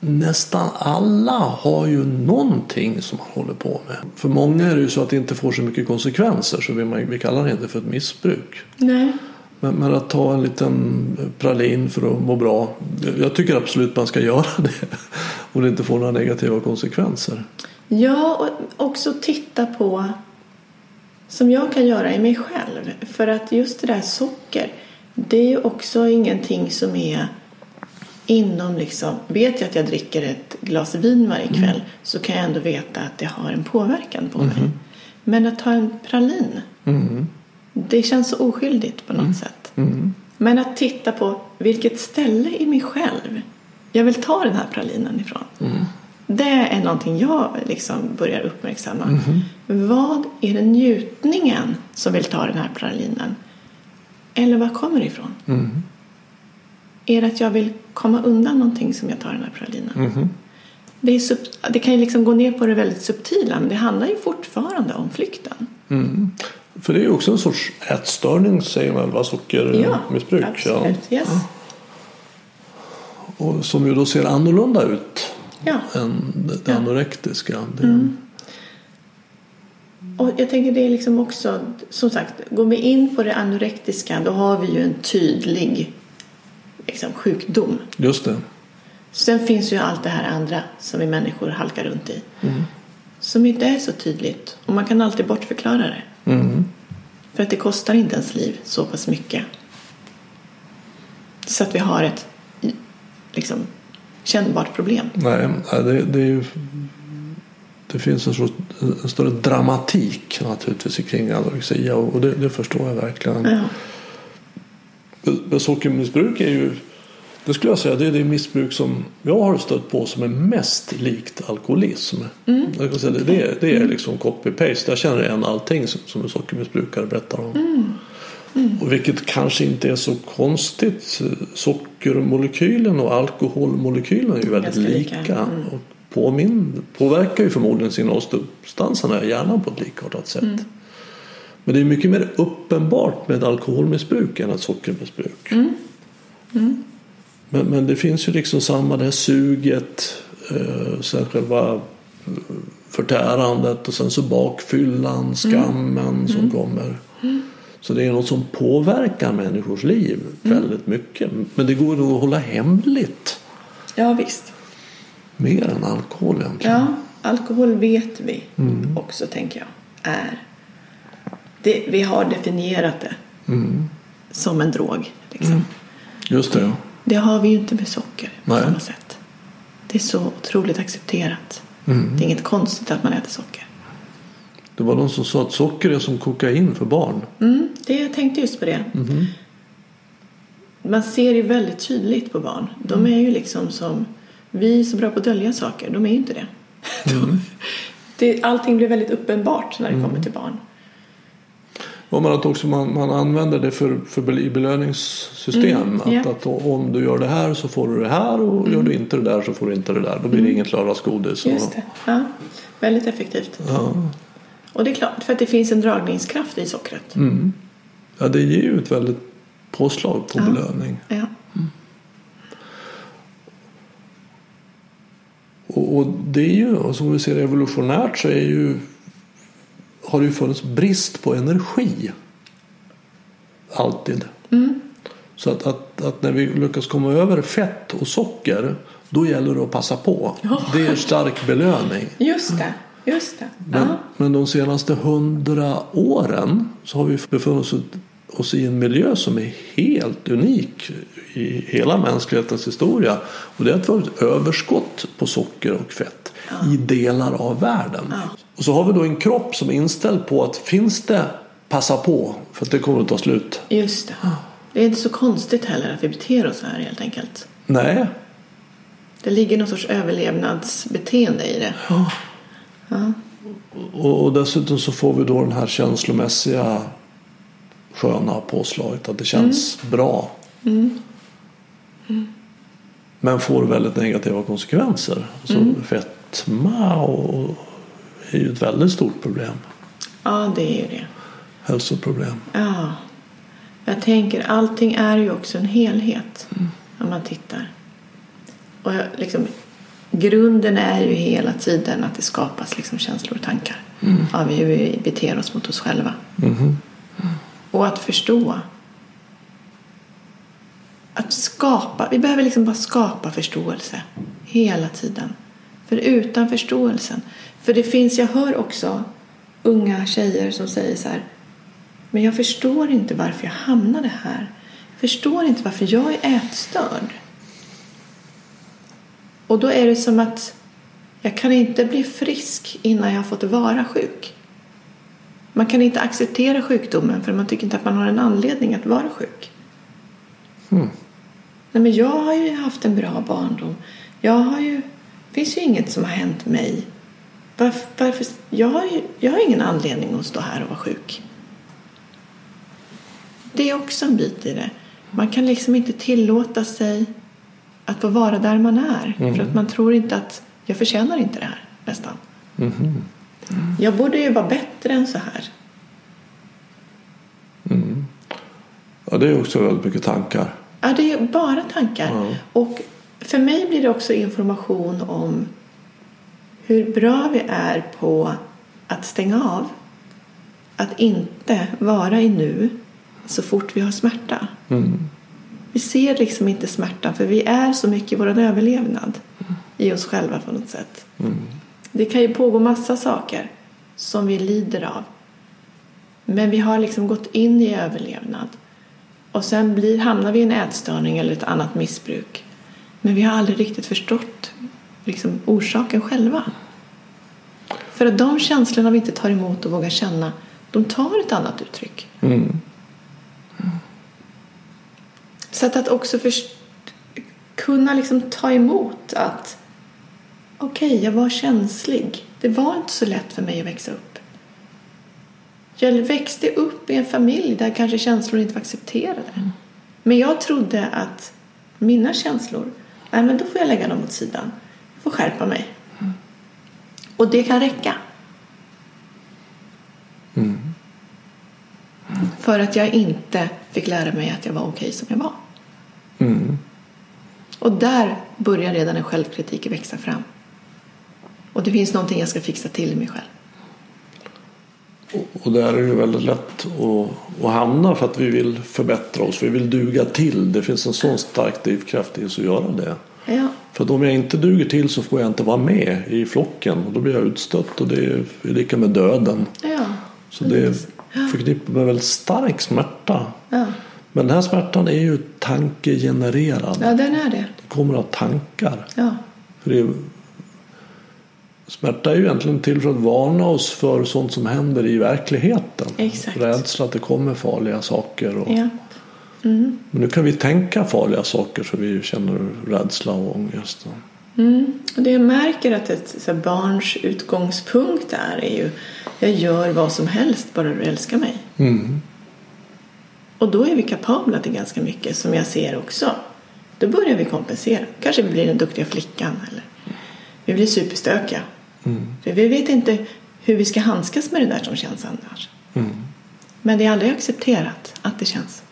nästan alla har ju någonting som man håller på med. För många är det ju så att det inte får så mycket konsekvenser så vi, vi kallar det inte för ett missbruk. Nej. Men, men att ta en liten pralin för att må bra. Jag tycker absolut man ska göra det. Om det inte får några negativa konsekvenser. Ja, och också titta på som jag kan göra i mig själv. För att just det där socker, det är ju också ingenting som är inom liksom, vet jag att jag dricker ett glas vin varje kväll så kan jag ändå veta att det har en påverkan på mig. Men att ta en pralin, det känns så oskyldigt på något sätt. Mm. Men att titta på vilket ställe i mig själv jag vill ta den här pralinen ifrån. Mm. Det är någonting jag liksom börjar uppmärksamma. Mm-hmm. Vad är det njutningen som vill ta den här pralinen? Eller var kommer det ifrån? Mm. Är det att jag vill komma undan någonting som jag tar den här pralinen? Mm-hmm. Det, är sub, det kan ju liksom gå ner på det väldigt subtila men det handlar ju fortfarande om flykten. Mm. För det är ju också en sorts ätstörning säger man va? sockermissbruk. absolut. Yes. Och som ju då ser annorlunda ut Ja. än det, Ja. anorektiska. Det, Mm. Och jag tänker det är liksom också, som sagt, går vi in på det anorektiska då har vi ju en tydlig liksom, sjukdom. Just det. Sen finns ju allt det här andra som vi människor halkar runt i. Mm. Som inte är så tydligt. Och man kan alltid bortförklara det. Mm. För att det kostar inte ens liv så pass mycket. Så att vi har ett liksom, kännbart problem. Nej, det, det är ju det finns en, sorts, en större dramatik naturligtvis kring anorexia och det, det förstår jag verkligen. Ja. Men Sockermissbruk är ju det skulle jag säga det är det missbruk som jag har stött på som är mest likt alkoholism. Jag kan säga, det, det, är, liksom copy-paste. Jag känner igen allting som, som en sockermissbrukare berättar om. Och vilket kanske inte är så konstigt. Sockermolekylen och alkoholmolekylen är ju väldigt Ganska lika. lika. Mm. Och påmin, påverkar ju förmodligen signalsubstanserna i hjärnan på ett likartat sätt. Mm. Men det är mycket mer uppenbart med alkoholmissbruk än ett sockermissbruk. Mm. Men, men det finns ju liksom samma det här suget, eh, sen själva eh, förtärandet och sen så bakfyllan, skammen som kommer. Så det är något som påverkar människors liv väldigt mycket. Men det går nog att hålla hemligt ja, visst. mer än alkohol egentligen. Ja, alkohol vet vi Mm. också, tänker jag, är... Det, vi har definierat det Mm. som en drog. Liksom. Just det, ja. Det har vi ju inte med socker på Nej. samma sätt. Det är så otroligt accepterat. Mm. Det är inget konstigt att man äter socker. Det var någon som sa att socker är som kokain för barn. Mm, det, jag tänkte just på det. Mhm. Man ser ju väldigt tydligt på barn. De Mm. är ju liksom som vi som är bra på att dölja saker. De är ju inte det. Mm. De, det allting blir väldigt uppenbart när det kommer till barn. Och men att också man, man använder det för, för i belöningssystem. Mm, att, ja. att om du gör det här så får du det här och gör du inte det där så får du inte det där. Då blir det inget lördagsgodis. Mm. Just det. Ja, väldigt effektivt. Ja. Och det är klart, för att det finns en dragningskraft i sockret. Mm. ja, det ger ju ett väldigt påslag på Ja. belöning. Ja. Och, och det är ju, och som vi ser evolutionärt så är ju, har det ju funnits brist på energi. Alltid. Mm. Så att, att, att när vi lyckas komma över fett och socker då gäller det att passa på. Ja. Det är stark belöning. Just det. Just det. Men, Ja. men de senaste hundra åren så har vi befunnit oss- i en miljö som är helt unik i hela mänsklighetens historia. Och det är att vi har ett överskott på socker och fett i delar av världen. Ja. Och så har vi då en kropp som är inställd på att finns det passa på för att det kommer att ta slut. Just det. Det är inte så konstigt heller att vi beter oss så här helt enkelt. Nej, Det ligger någon sorts överlevnadsbeteende i det. Ja. Och, och dessutom så får vi då den här känslomässiga sköna påslaget att det känns bra. Men får väldigt negativa konsekvenser. Så fetma och, är ju ett väldigt stort problem. ja, det är ju det. Hälsoproblem. Ja. Jag tänker, allting är ju också en helhet. Om man tittar. Och jag, liksom, grunden är ju hela tiden att det skapas liksom känslor och tankar. Av hur vi beter oss mot oss själva. Mhm. Och att förstå. Att skapa. Vi behöver liksom bara skapa förståelse. Hela tiden. För utan förståelsen. För det finns, jag hör också unga tjejer som säger så här. Men jag förstår inte varför jag hamnade här. Jag förstår inte varför jag är ätstörd. Och då är det som att jag kan inte bli frisk innan jag har fått vara sjuk. Man kan inte acceptera sjukdomen för man tycker inte att man har en anledning att vara sjuk. Mm. Nej, men jag har ju haft en bra barndom. Jag har ju, det finns ju inget som har hänt mig. Varför, varför, jag, har ju, jag har ingen anledning att stå här och vara sjuk. Det är också en bit i det. Man kan liksom inte tillåta sig att få vara där man är. Mm. För att man tror inte att jag förtjänar inte det här nästan. Mhm. Jag borde ju vara bättre än så här. Ja, det är också väldigt mycket tankar. Ja, det är bara tankar. Ja. Och för mig blir det också information om hur bra vi är på att stänga av. Att inte vara i nu så fort vi har smärta. Mm. Vi ser liksom inte smärtan för vi är så mycket i vår överlevnad i oss själva på något sätt. Det kan ju pågå massa saker som vi lider av. Men vi har liksom gått in i överlevnad. Och sen blir, hamnar vi i en ätstörning eller ett annat missbruk. Men vi har aldrig riktigt förstått liksom, orsaken själva. För att de känslorna vi inte tar emot och vågar känna, de tar ett annat uttryck. Mm. Så att, att också först- kunna liksom ta emot att okej, jag var känslig. Det var inte så lätt för mig att växa upp. Jag växte upp i en familj där kanske känslor inte var accepterade. Men jag trodde att mina känslor, nej men då får jag lägga dem åt sidan. Jag får skärpa mig. Och det kan räcka. För att jag inte fick lära mig att jag var okej som jag var. Mm. Och där börjar redan en självkritik växa fram. Och det finns någonting jag ska fixa till i mig själv. Och där är det väldigt lätt att, att hamna för att vi vill förbättra oss. Vi vill duga till. Det finns en sån stark drivkraft i oss att göra det. Ja, För att om jag inte duger till så får jag inte vara med i flocken. Och då blir jag utstött och det är lika med döden. ja. Så det är förknippat med väldigt stark smärta. Ja, Men den här smärtan är ju tankegenererad. ja den är det. Den kommer av tankar. Ja, För det är, smärta är ju egentligen till för att varna oss för sånt som händer i verkligheten. Exakt. Rädsla att det kommer farliga saker. Och, ja. Men nu kan vi tänka farliga saker så vi känner rädsla och ångest. Mm. Och det jag märker att ett här, barns utgångspunkt är, är ju jag gör vad som helst bara du älskar mig. Mm. Och då är vi kapabla till ganska mycket som jag ser också. Då börjar vi kompensera. Kanske vi blir den duktiga flickan eller vi blir superstökiga. För vi vet inte hur vi ska handskas med det där som känns annars. Men det är aldrig accepterat att det känns.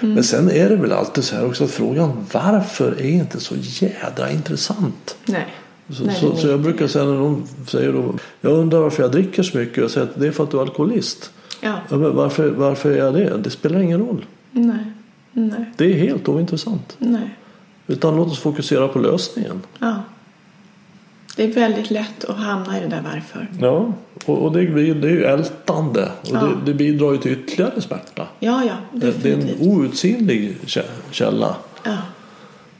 Nej. Men sen är det väl alltid så här också att frågan varför är inte så jädra intressant. Nej. Så, Nej, så, så jag brukar säga när de säger då, jag undrar varför jag dricker så mycket. Jag säger att det är för att du är alkoholist. Ja. Ja, men varför, varför är jag det? Det spelar ingen roll. Nej. Nej. Det är helt ointressant. Nej. Utan låt oss fokusera på lösningen. Ja. Det är väldigt lätt att hamna i det där varför. Ja, och, och det, det är ju ältande. Och Ja. det, det bidrar ju till ytterligare smärta. Ja, ja. Det, det är en Definitivt. outsinlig kä- källa Ja.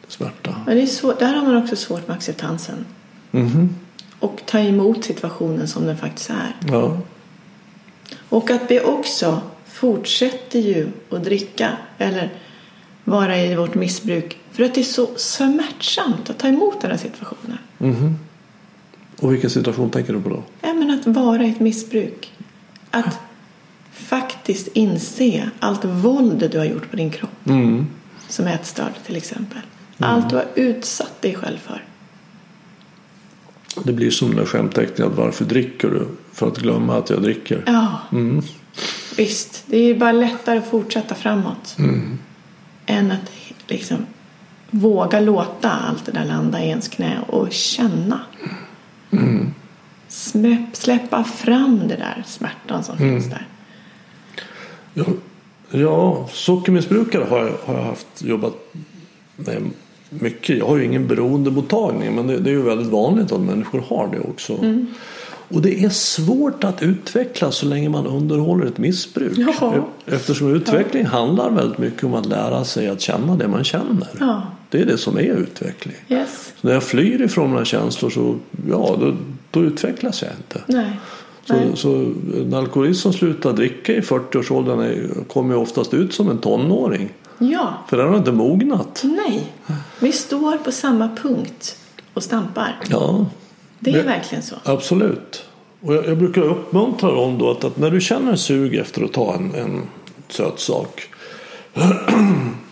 till smärta. Men det är svårt, där har man också svårt med acceptansen. Mhm. Och ta emot situationen som den faktiskt är. Ja. Och att vi också fortsätter ju att dricka eller vara i vårt missbruk för att det är så smärtsamt att ta emot den här situationen. Mhm. Och vilken situation tänker du på då? Ja, men att vara i ett missbruk. Att faktiskt inse allt våld du har gjort på din kropp. Mm. Som ätstörd till exempel. Allt du har utsatt dig själv för. Det blir som den skämtteckningen att varför dricker du? För att glömma att jag dricker. Ja, Mm. visst. Det är ju bara lättare att fortsätta framåt. Mm. Än att liksom våga låta allt det där landa i ens knä och känna. Släpp, släppa fram det där smärtan som finns där. Ja, ja, sockermissbrukare har jag, har jag haft jobbat med mycket. Jag har ju ingen beroendemottagning men det, det är ju väldigt vanligt att människor har det också. Och det är svårt att utveckla så länge man underhåller ett missbruk. Ja. Eftersom utveckling handlar väldigt mycket om att lära sig att känna det man känner. Ja, Det är det som är utveckling. yes. Så när jag flyr ifrån mina känslor så ja, då, då utvecklas jag inte. Nej. Nej. Så, så en alkoholist som slutar dricka i 40-årsåldern är- kommer ju oftast ut som en tonåring. Ja, För den har inte mognat. nej. Vi står på samma punkt och stampar. Ja, Det är Det- verkligen så. absolut. Och jag, jag brukar uppmuntra dem då att, att när du känner sug efter att ta en, en söt sak.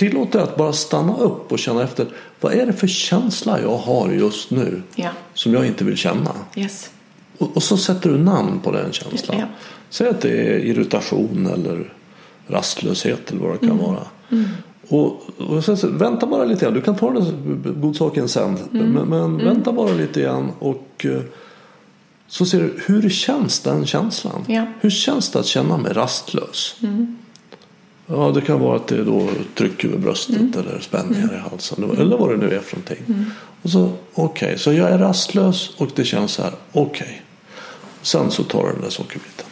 Tillåt dig att bara stanna upp och känna efter. Vad är det för känsla jag har just nu Ja, som jag inte vill känna? yes. Och, och så sätter du namn på den känslan. Ja. Säg att det är irritation eller rastlöshet eller vad det Mm. kan vara. Och, och sen, så, vänta bara lite grann. Du kan ta den godsaken sen. Mm. Men, men vänta bara lite grann. Och eh, så ser du hur känns den känslan? Ja. Hur känns det att känna mig rastlös? Ja, det kan vara att det är då tryck över bröstet eller spänningar i halsen. Eller vad det nu är för någonting. Och så, okej, så jag är rastlös och det känns så här. Okej. Sen så tar du den där sockerbiten.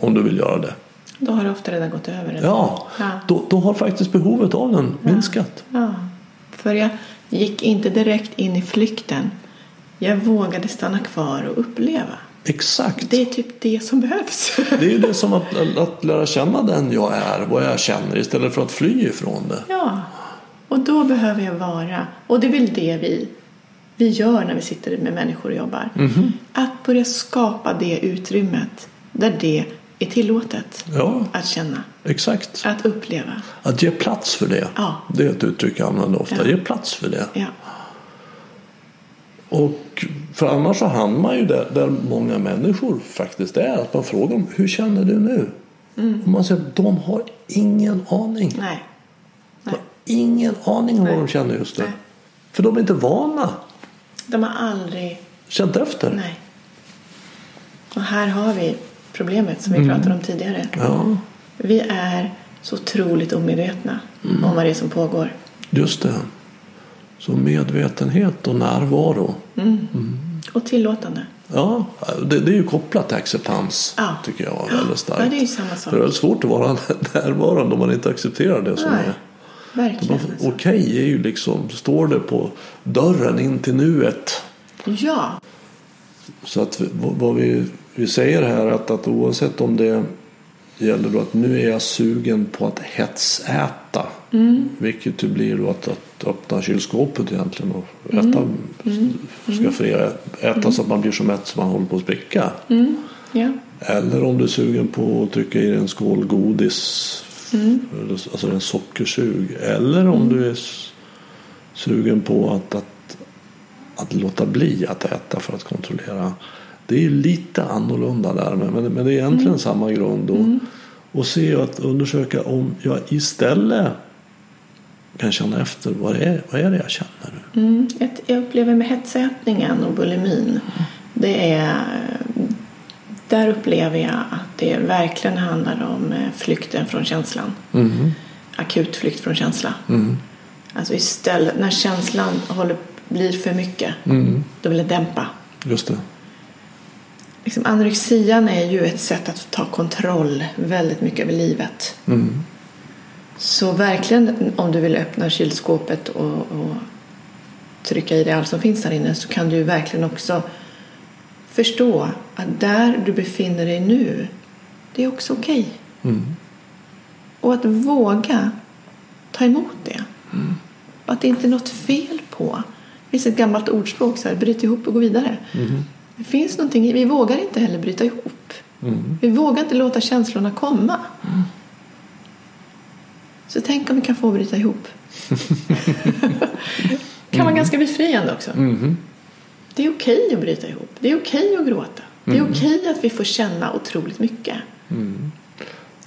Om du vill göra det. Då har det ofta redan gått över. eller? Ja, Ja. Då, då har faktiskt behovet av den minskat. ja. För jag gick inte direkt in i flykten. Jag vågade stanna kvar och uppleva. Exakt. Det är typ det som behövs. Det är ju det som att, att lära känna den jag är, vad jag känner istället för att fly ifrån det. Ja, och då behöver jag vara, och det är väl det vi, vi gör när vi sitter med människor och jobbar. Mhm. Att börja skapa det utrymmet där det är tillåtet Ja, att känna, exakt. att uppleva. Att ge plats för det. Ja. Det är ett uttryck jag använder ofta. Ja. Ge plats för det. Ja, Och för annars så hamnar man ju där, där många människor faktiskt är. Att man frågar dem, hur känner du nu? Och man säger, de har ingen aning. nej. De har ingen aning om vad Nej. de känner just nu. Nej. För de är inte vana. De har aldrig, Känt efter. nej. Och här har vi problemet som vi pratade om tidigare. Ja, Vi är så otroligt omedvetna om vad det är som pågår. just det. Så medvetenhet och närvaro. Och tillåtande. Ja, det, det är ju kopplat till acceptans. Ja. Tycker jag väldigt Ja, starkt. det är ju samma sak. För det är svårt att vara närvarande om man inte accepterar det som Nej, är. verkligen. Alltså. Okej är ju liksom, står det på dörren in till nuet. Ja, Så att vad vi, vi säger här är att, att oavsett om det gäller då att nu är jag sugen på att hetsäta. Vilket ju blir då att, att öppna kylskåpet egentligen och äta, skaffa äta så att man blir så mätt så man håller på att spricka. ja. Eller om du är sugen på att trycka i en skål godis. Eller- Alltså en sockersug. Eller om du är sugen på att, att, att låta bli att äta för att kontrollera. Det är lite annorlunda där men, men, men det är egentligen samma grund. Och, och se att undersöka om jag istället kan känna efter vad är, vad är det jag känner nu. Mm. Jag upplever med hetsätningen och bulimin. Det är, där upplever jag att det verkligen handlar om eh, flykten från känslan. Akut flykt från känsla. Alltså istället när känslan håller, blir för mycket. Då vill jag dämpa. Just det. Liksom anorexian är ju ett sätt att ta kontroll väldigt mycket över livet. Så verkligen om du vill öppna kylskåpet och, och trycka i dig allt som finns där inne så kan du verkligen också förstå att där du befinner dig nu, det är också okej. Och att våga ta emot det. Och att det inte är något fel på. Det finns ett gammalt ordspråk så här, bryt ihop och gå vidare. Det finns någonting, vi vågar inte heller bryta ihop. Vi vågar inte låta känslorna komma. Så tänk om vi kan få bryta ihop. kan vara ganska befriande också. Det är okej att bryta ihop. Det är okej att gråta. Det är okej att vi får känna otroligt mycket.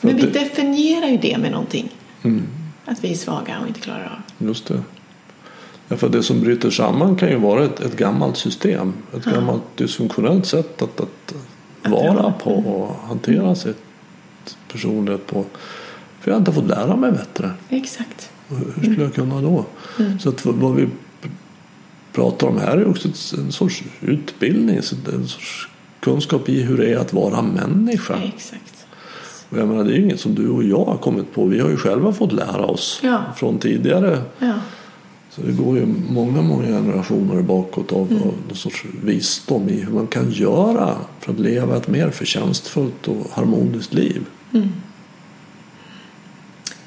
Men vi definierar ju det med någonting. Att vi är svaga och inte klarar av. Just det. Ja, för det som bryter samman kan ju vara ett, ett gammalt system. Ett gammalt dysfunktionellt sätt att, att vara på och hantera sitt personlighet på. För jag har inte fått lära mig bättre. Exakt. Hur skulle jag kunna då? Så att vad- vi pratar om här är också en sorts utbildning. En sorts kunskap i hur det är att vara människa. Exakt. Och jag menar, det är ju inget som du och jag har kommit på. Vi har ju själva fått lära oss Ja. från tidigare Ja. Så det går ju många, många generationer bakåt av, mm. av någon sorts visdom i hur man kan göra för att leva ett mer förtjänstfullt och harmoniskt liv. Mm.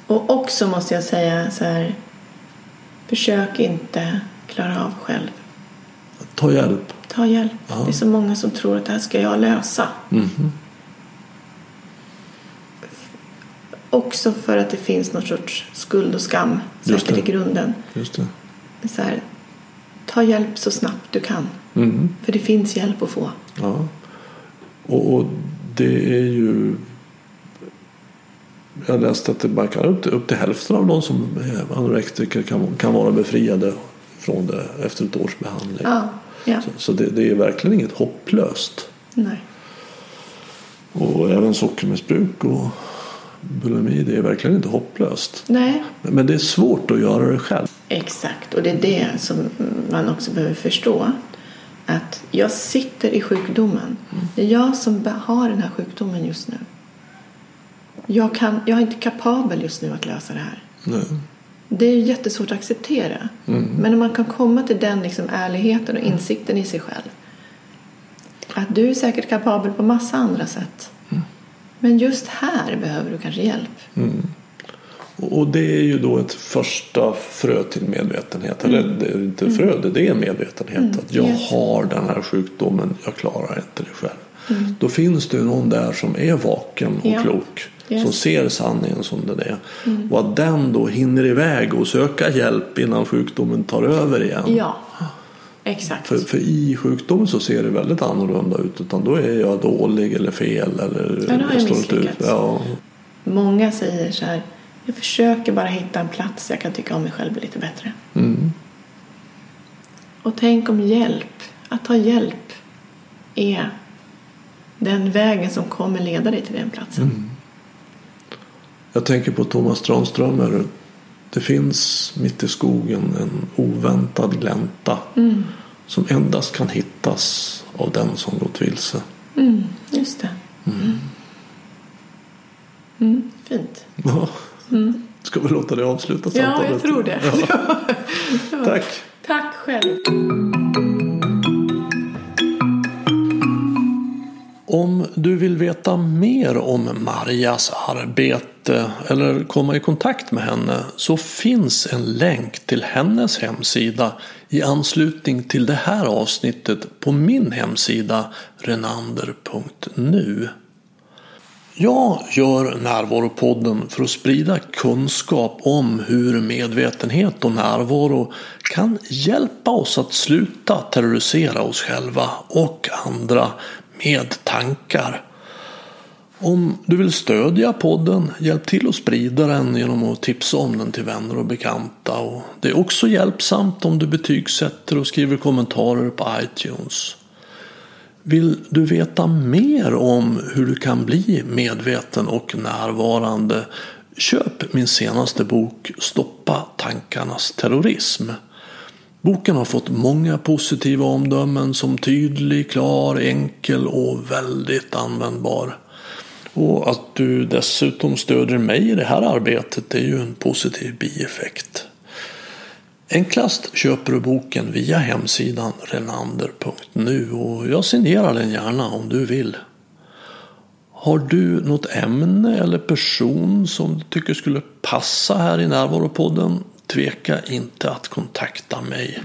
Och också måste jag säga så här. Försök inte klara av själv. Ta hjälp. Ta hjälp. Ja. Det är så många som tror att det här ska jag lösa. Mm. Också för att det finns någon sorts skuld och skam säkert i grunden. Just det. Så här, ta hjälp så snabbt du kan. Mm. För det finns hjälp att få. Ja. Och, och det är ju jag läste att det bara kan upp till, upp till hälften av de som är anorektiker kan, kan vara befriade från det efter ett års behandling. Ja, ja. Så, så det, det, är verkligen inget hopplöst. Nej. Och även sockermissbruk och bulimi, det är verkligen inte hopplöst. Nej. Men det är svårt att göra det själv. Exakt, och det är det som man också behöver förstå. Att jag sitter i sjukdomen. Det är jag som har den här sjukdomen just nu. Jag, kan, jag är inte kapabel just nu att lösa det här. Nej. Det är jättesvårt att acceptera. Mm. Men om man kan komma till den liksom ärligheten och insikten i sig själv. Att du är säkert kapabel på massa andra sätt. Mm. Men just här behöver du kanske hjälp. Mm. Och det är ju då ett första frö till medvetenhet. Eller mm. det är inte mm. frö, det är medvetenhet. Mm. Att jag har den här sjukdomen, jag klarar inte det själv. Mm. Då finns det någon där som är vaken och ja. klok. Yes. Som ser sanningen som den är. Mm. Och att den då hinner iväg och söka hjälp innan sjukdomen tar över igen. Ja, exakt. För, för i sjukdomen så ser det väldigt annorlunda ut. Utan då är jag dålig eller fel. Eller ja, då har jag misslyckats. Ja. Många säger så här. Jag försöker bara hitta en plats jag kan tycka om mig själv lite bättre. Mm. Och tänk om hjälp, att ta hjälp är den vägen som kommer leda dig till den platsen. Mm. Jag tänker på Thomas Tranströmer. Det finns mitt i skogen en oväntad glänta mm. som endast kan hittas av den som gått vilse. Mm, just det. Mm. Mm, fint. Ja. Mm. Ska vi låta det avsluta samtalet? Ja, jag tror det. Ja. Tack. Tack själv. Om du vill veta mer om Marjas arbete eller komma i kontakt med henne så finns en länk till hennes hemsida i anslutning till det här avsnittet på min hemsida renander.nu. Jag gör Närvaropodden för att sprida kunskap om hur medvetenhet och närvaro kan hjälpa oss att sluta terrorisera oss själva och andra med tankar. Om du vill stödja podden, hjälp till att sprida den genom att tipsa om den till vänner och bekanta. Och det är också hjälpsamt om du betygsätter och skriver kommentarer på iTunes. Vill du veta mer om hur du kan bli medveten och närvarande? Köp min senaste bok Stoppa tankarnas terrorism. Boken har fått många positiva omdömen som tydlig, klar, enkel och väldigt användbar. Och att du dessutom stöder mig i det här arbetet är ju en positiv bieffekt. Enklast köper du boken via hemsidan renander.nu och jag signerar den gärna om du vill. Har du något ämne eller person som du tycker skulle passa här i Närvaropodden tveka inte att kontakta mig.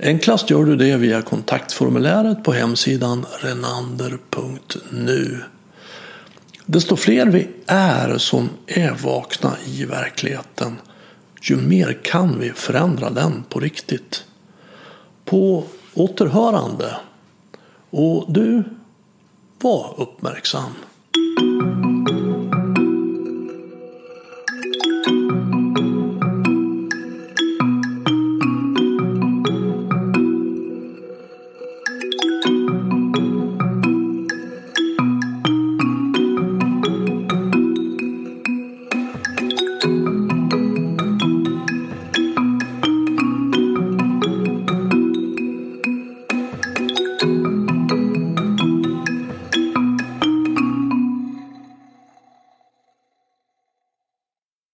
Enklast gör du det via kontaktformuläret på hemsidan renander.nu. Desto fler vi är som är vakna i verkligheten, ju mer kan vi förändra den på riktigt. På återhörande. Och du, var uppmärksam.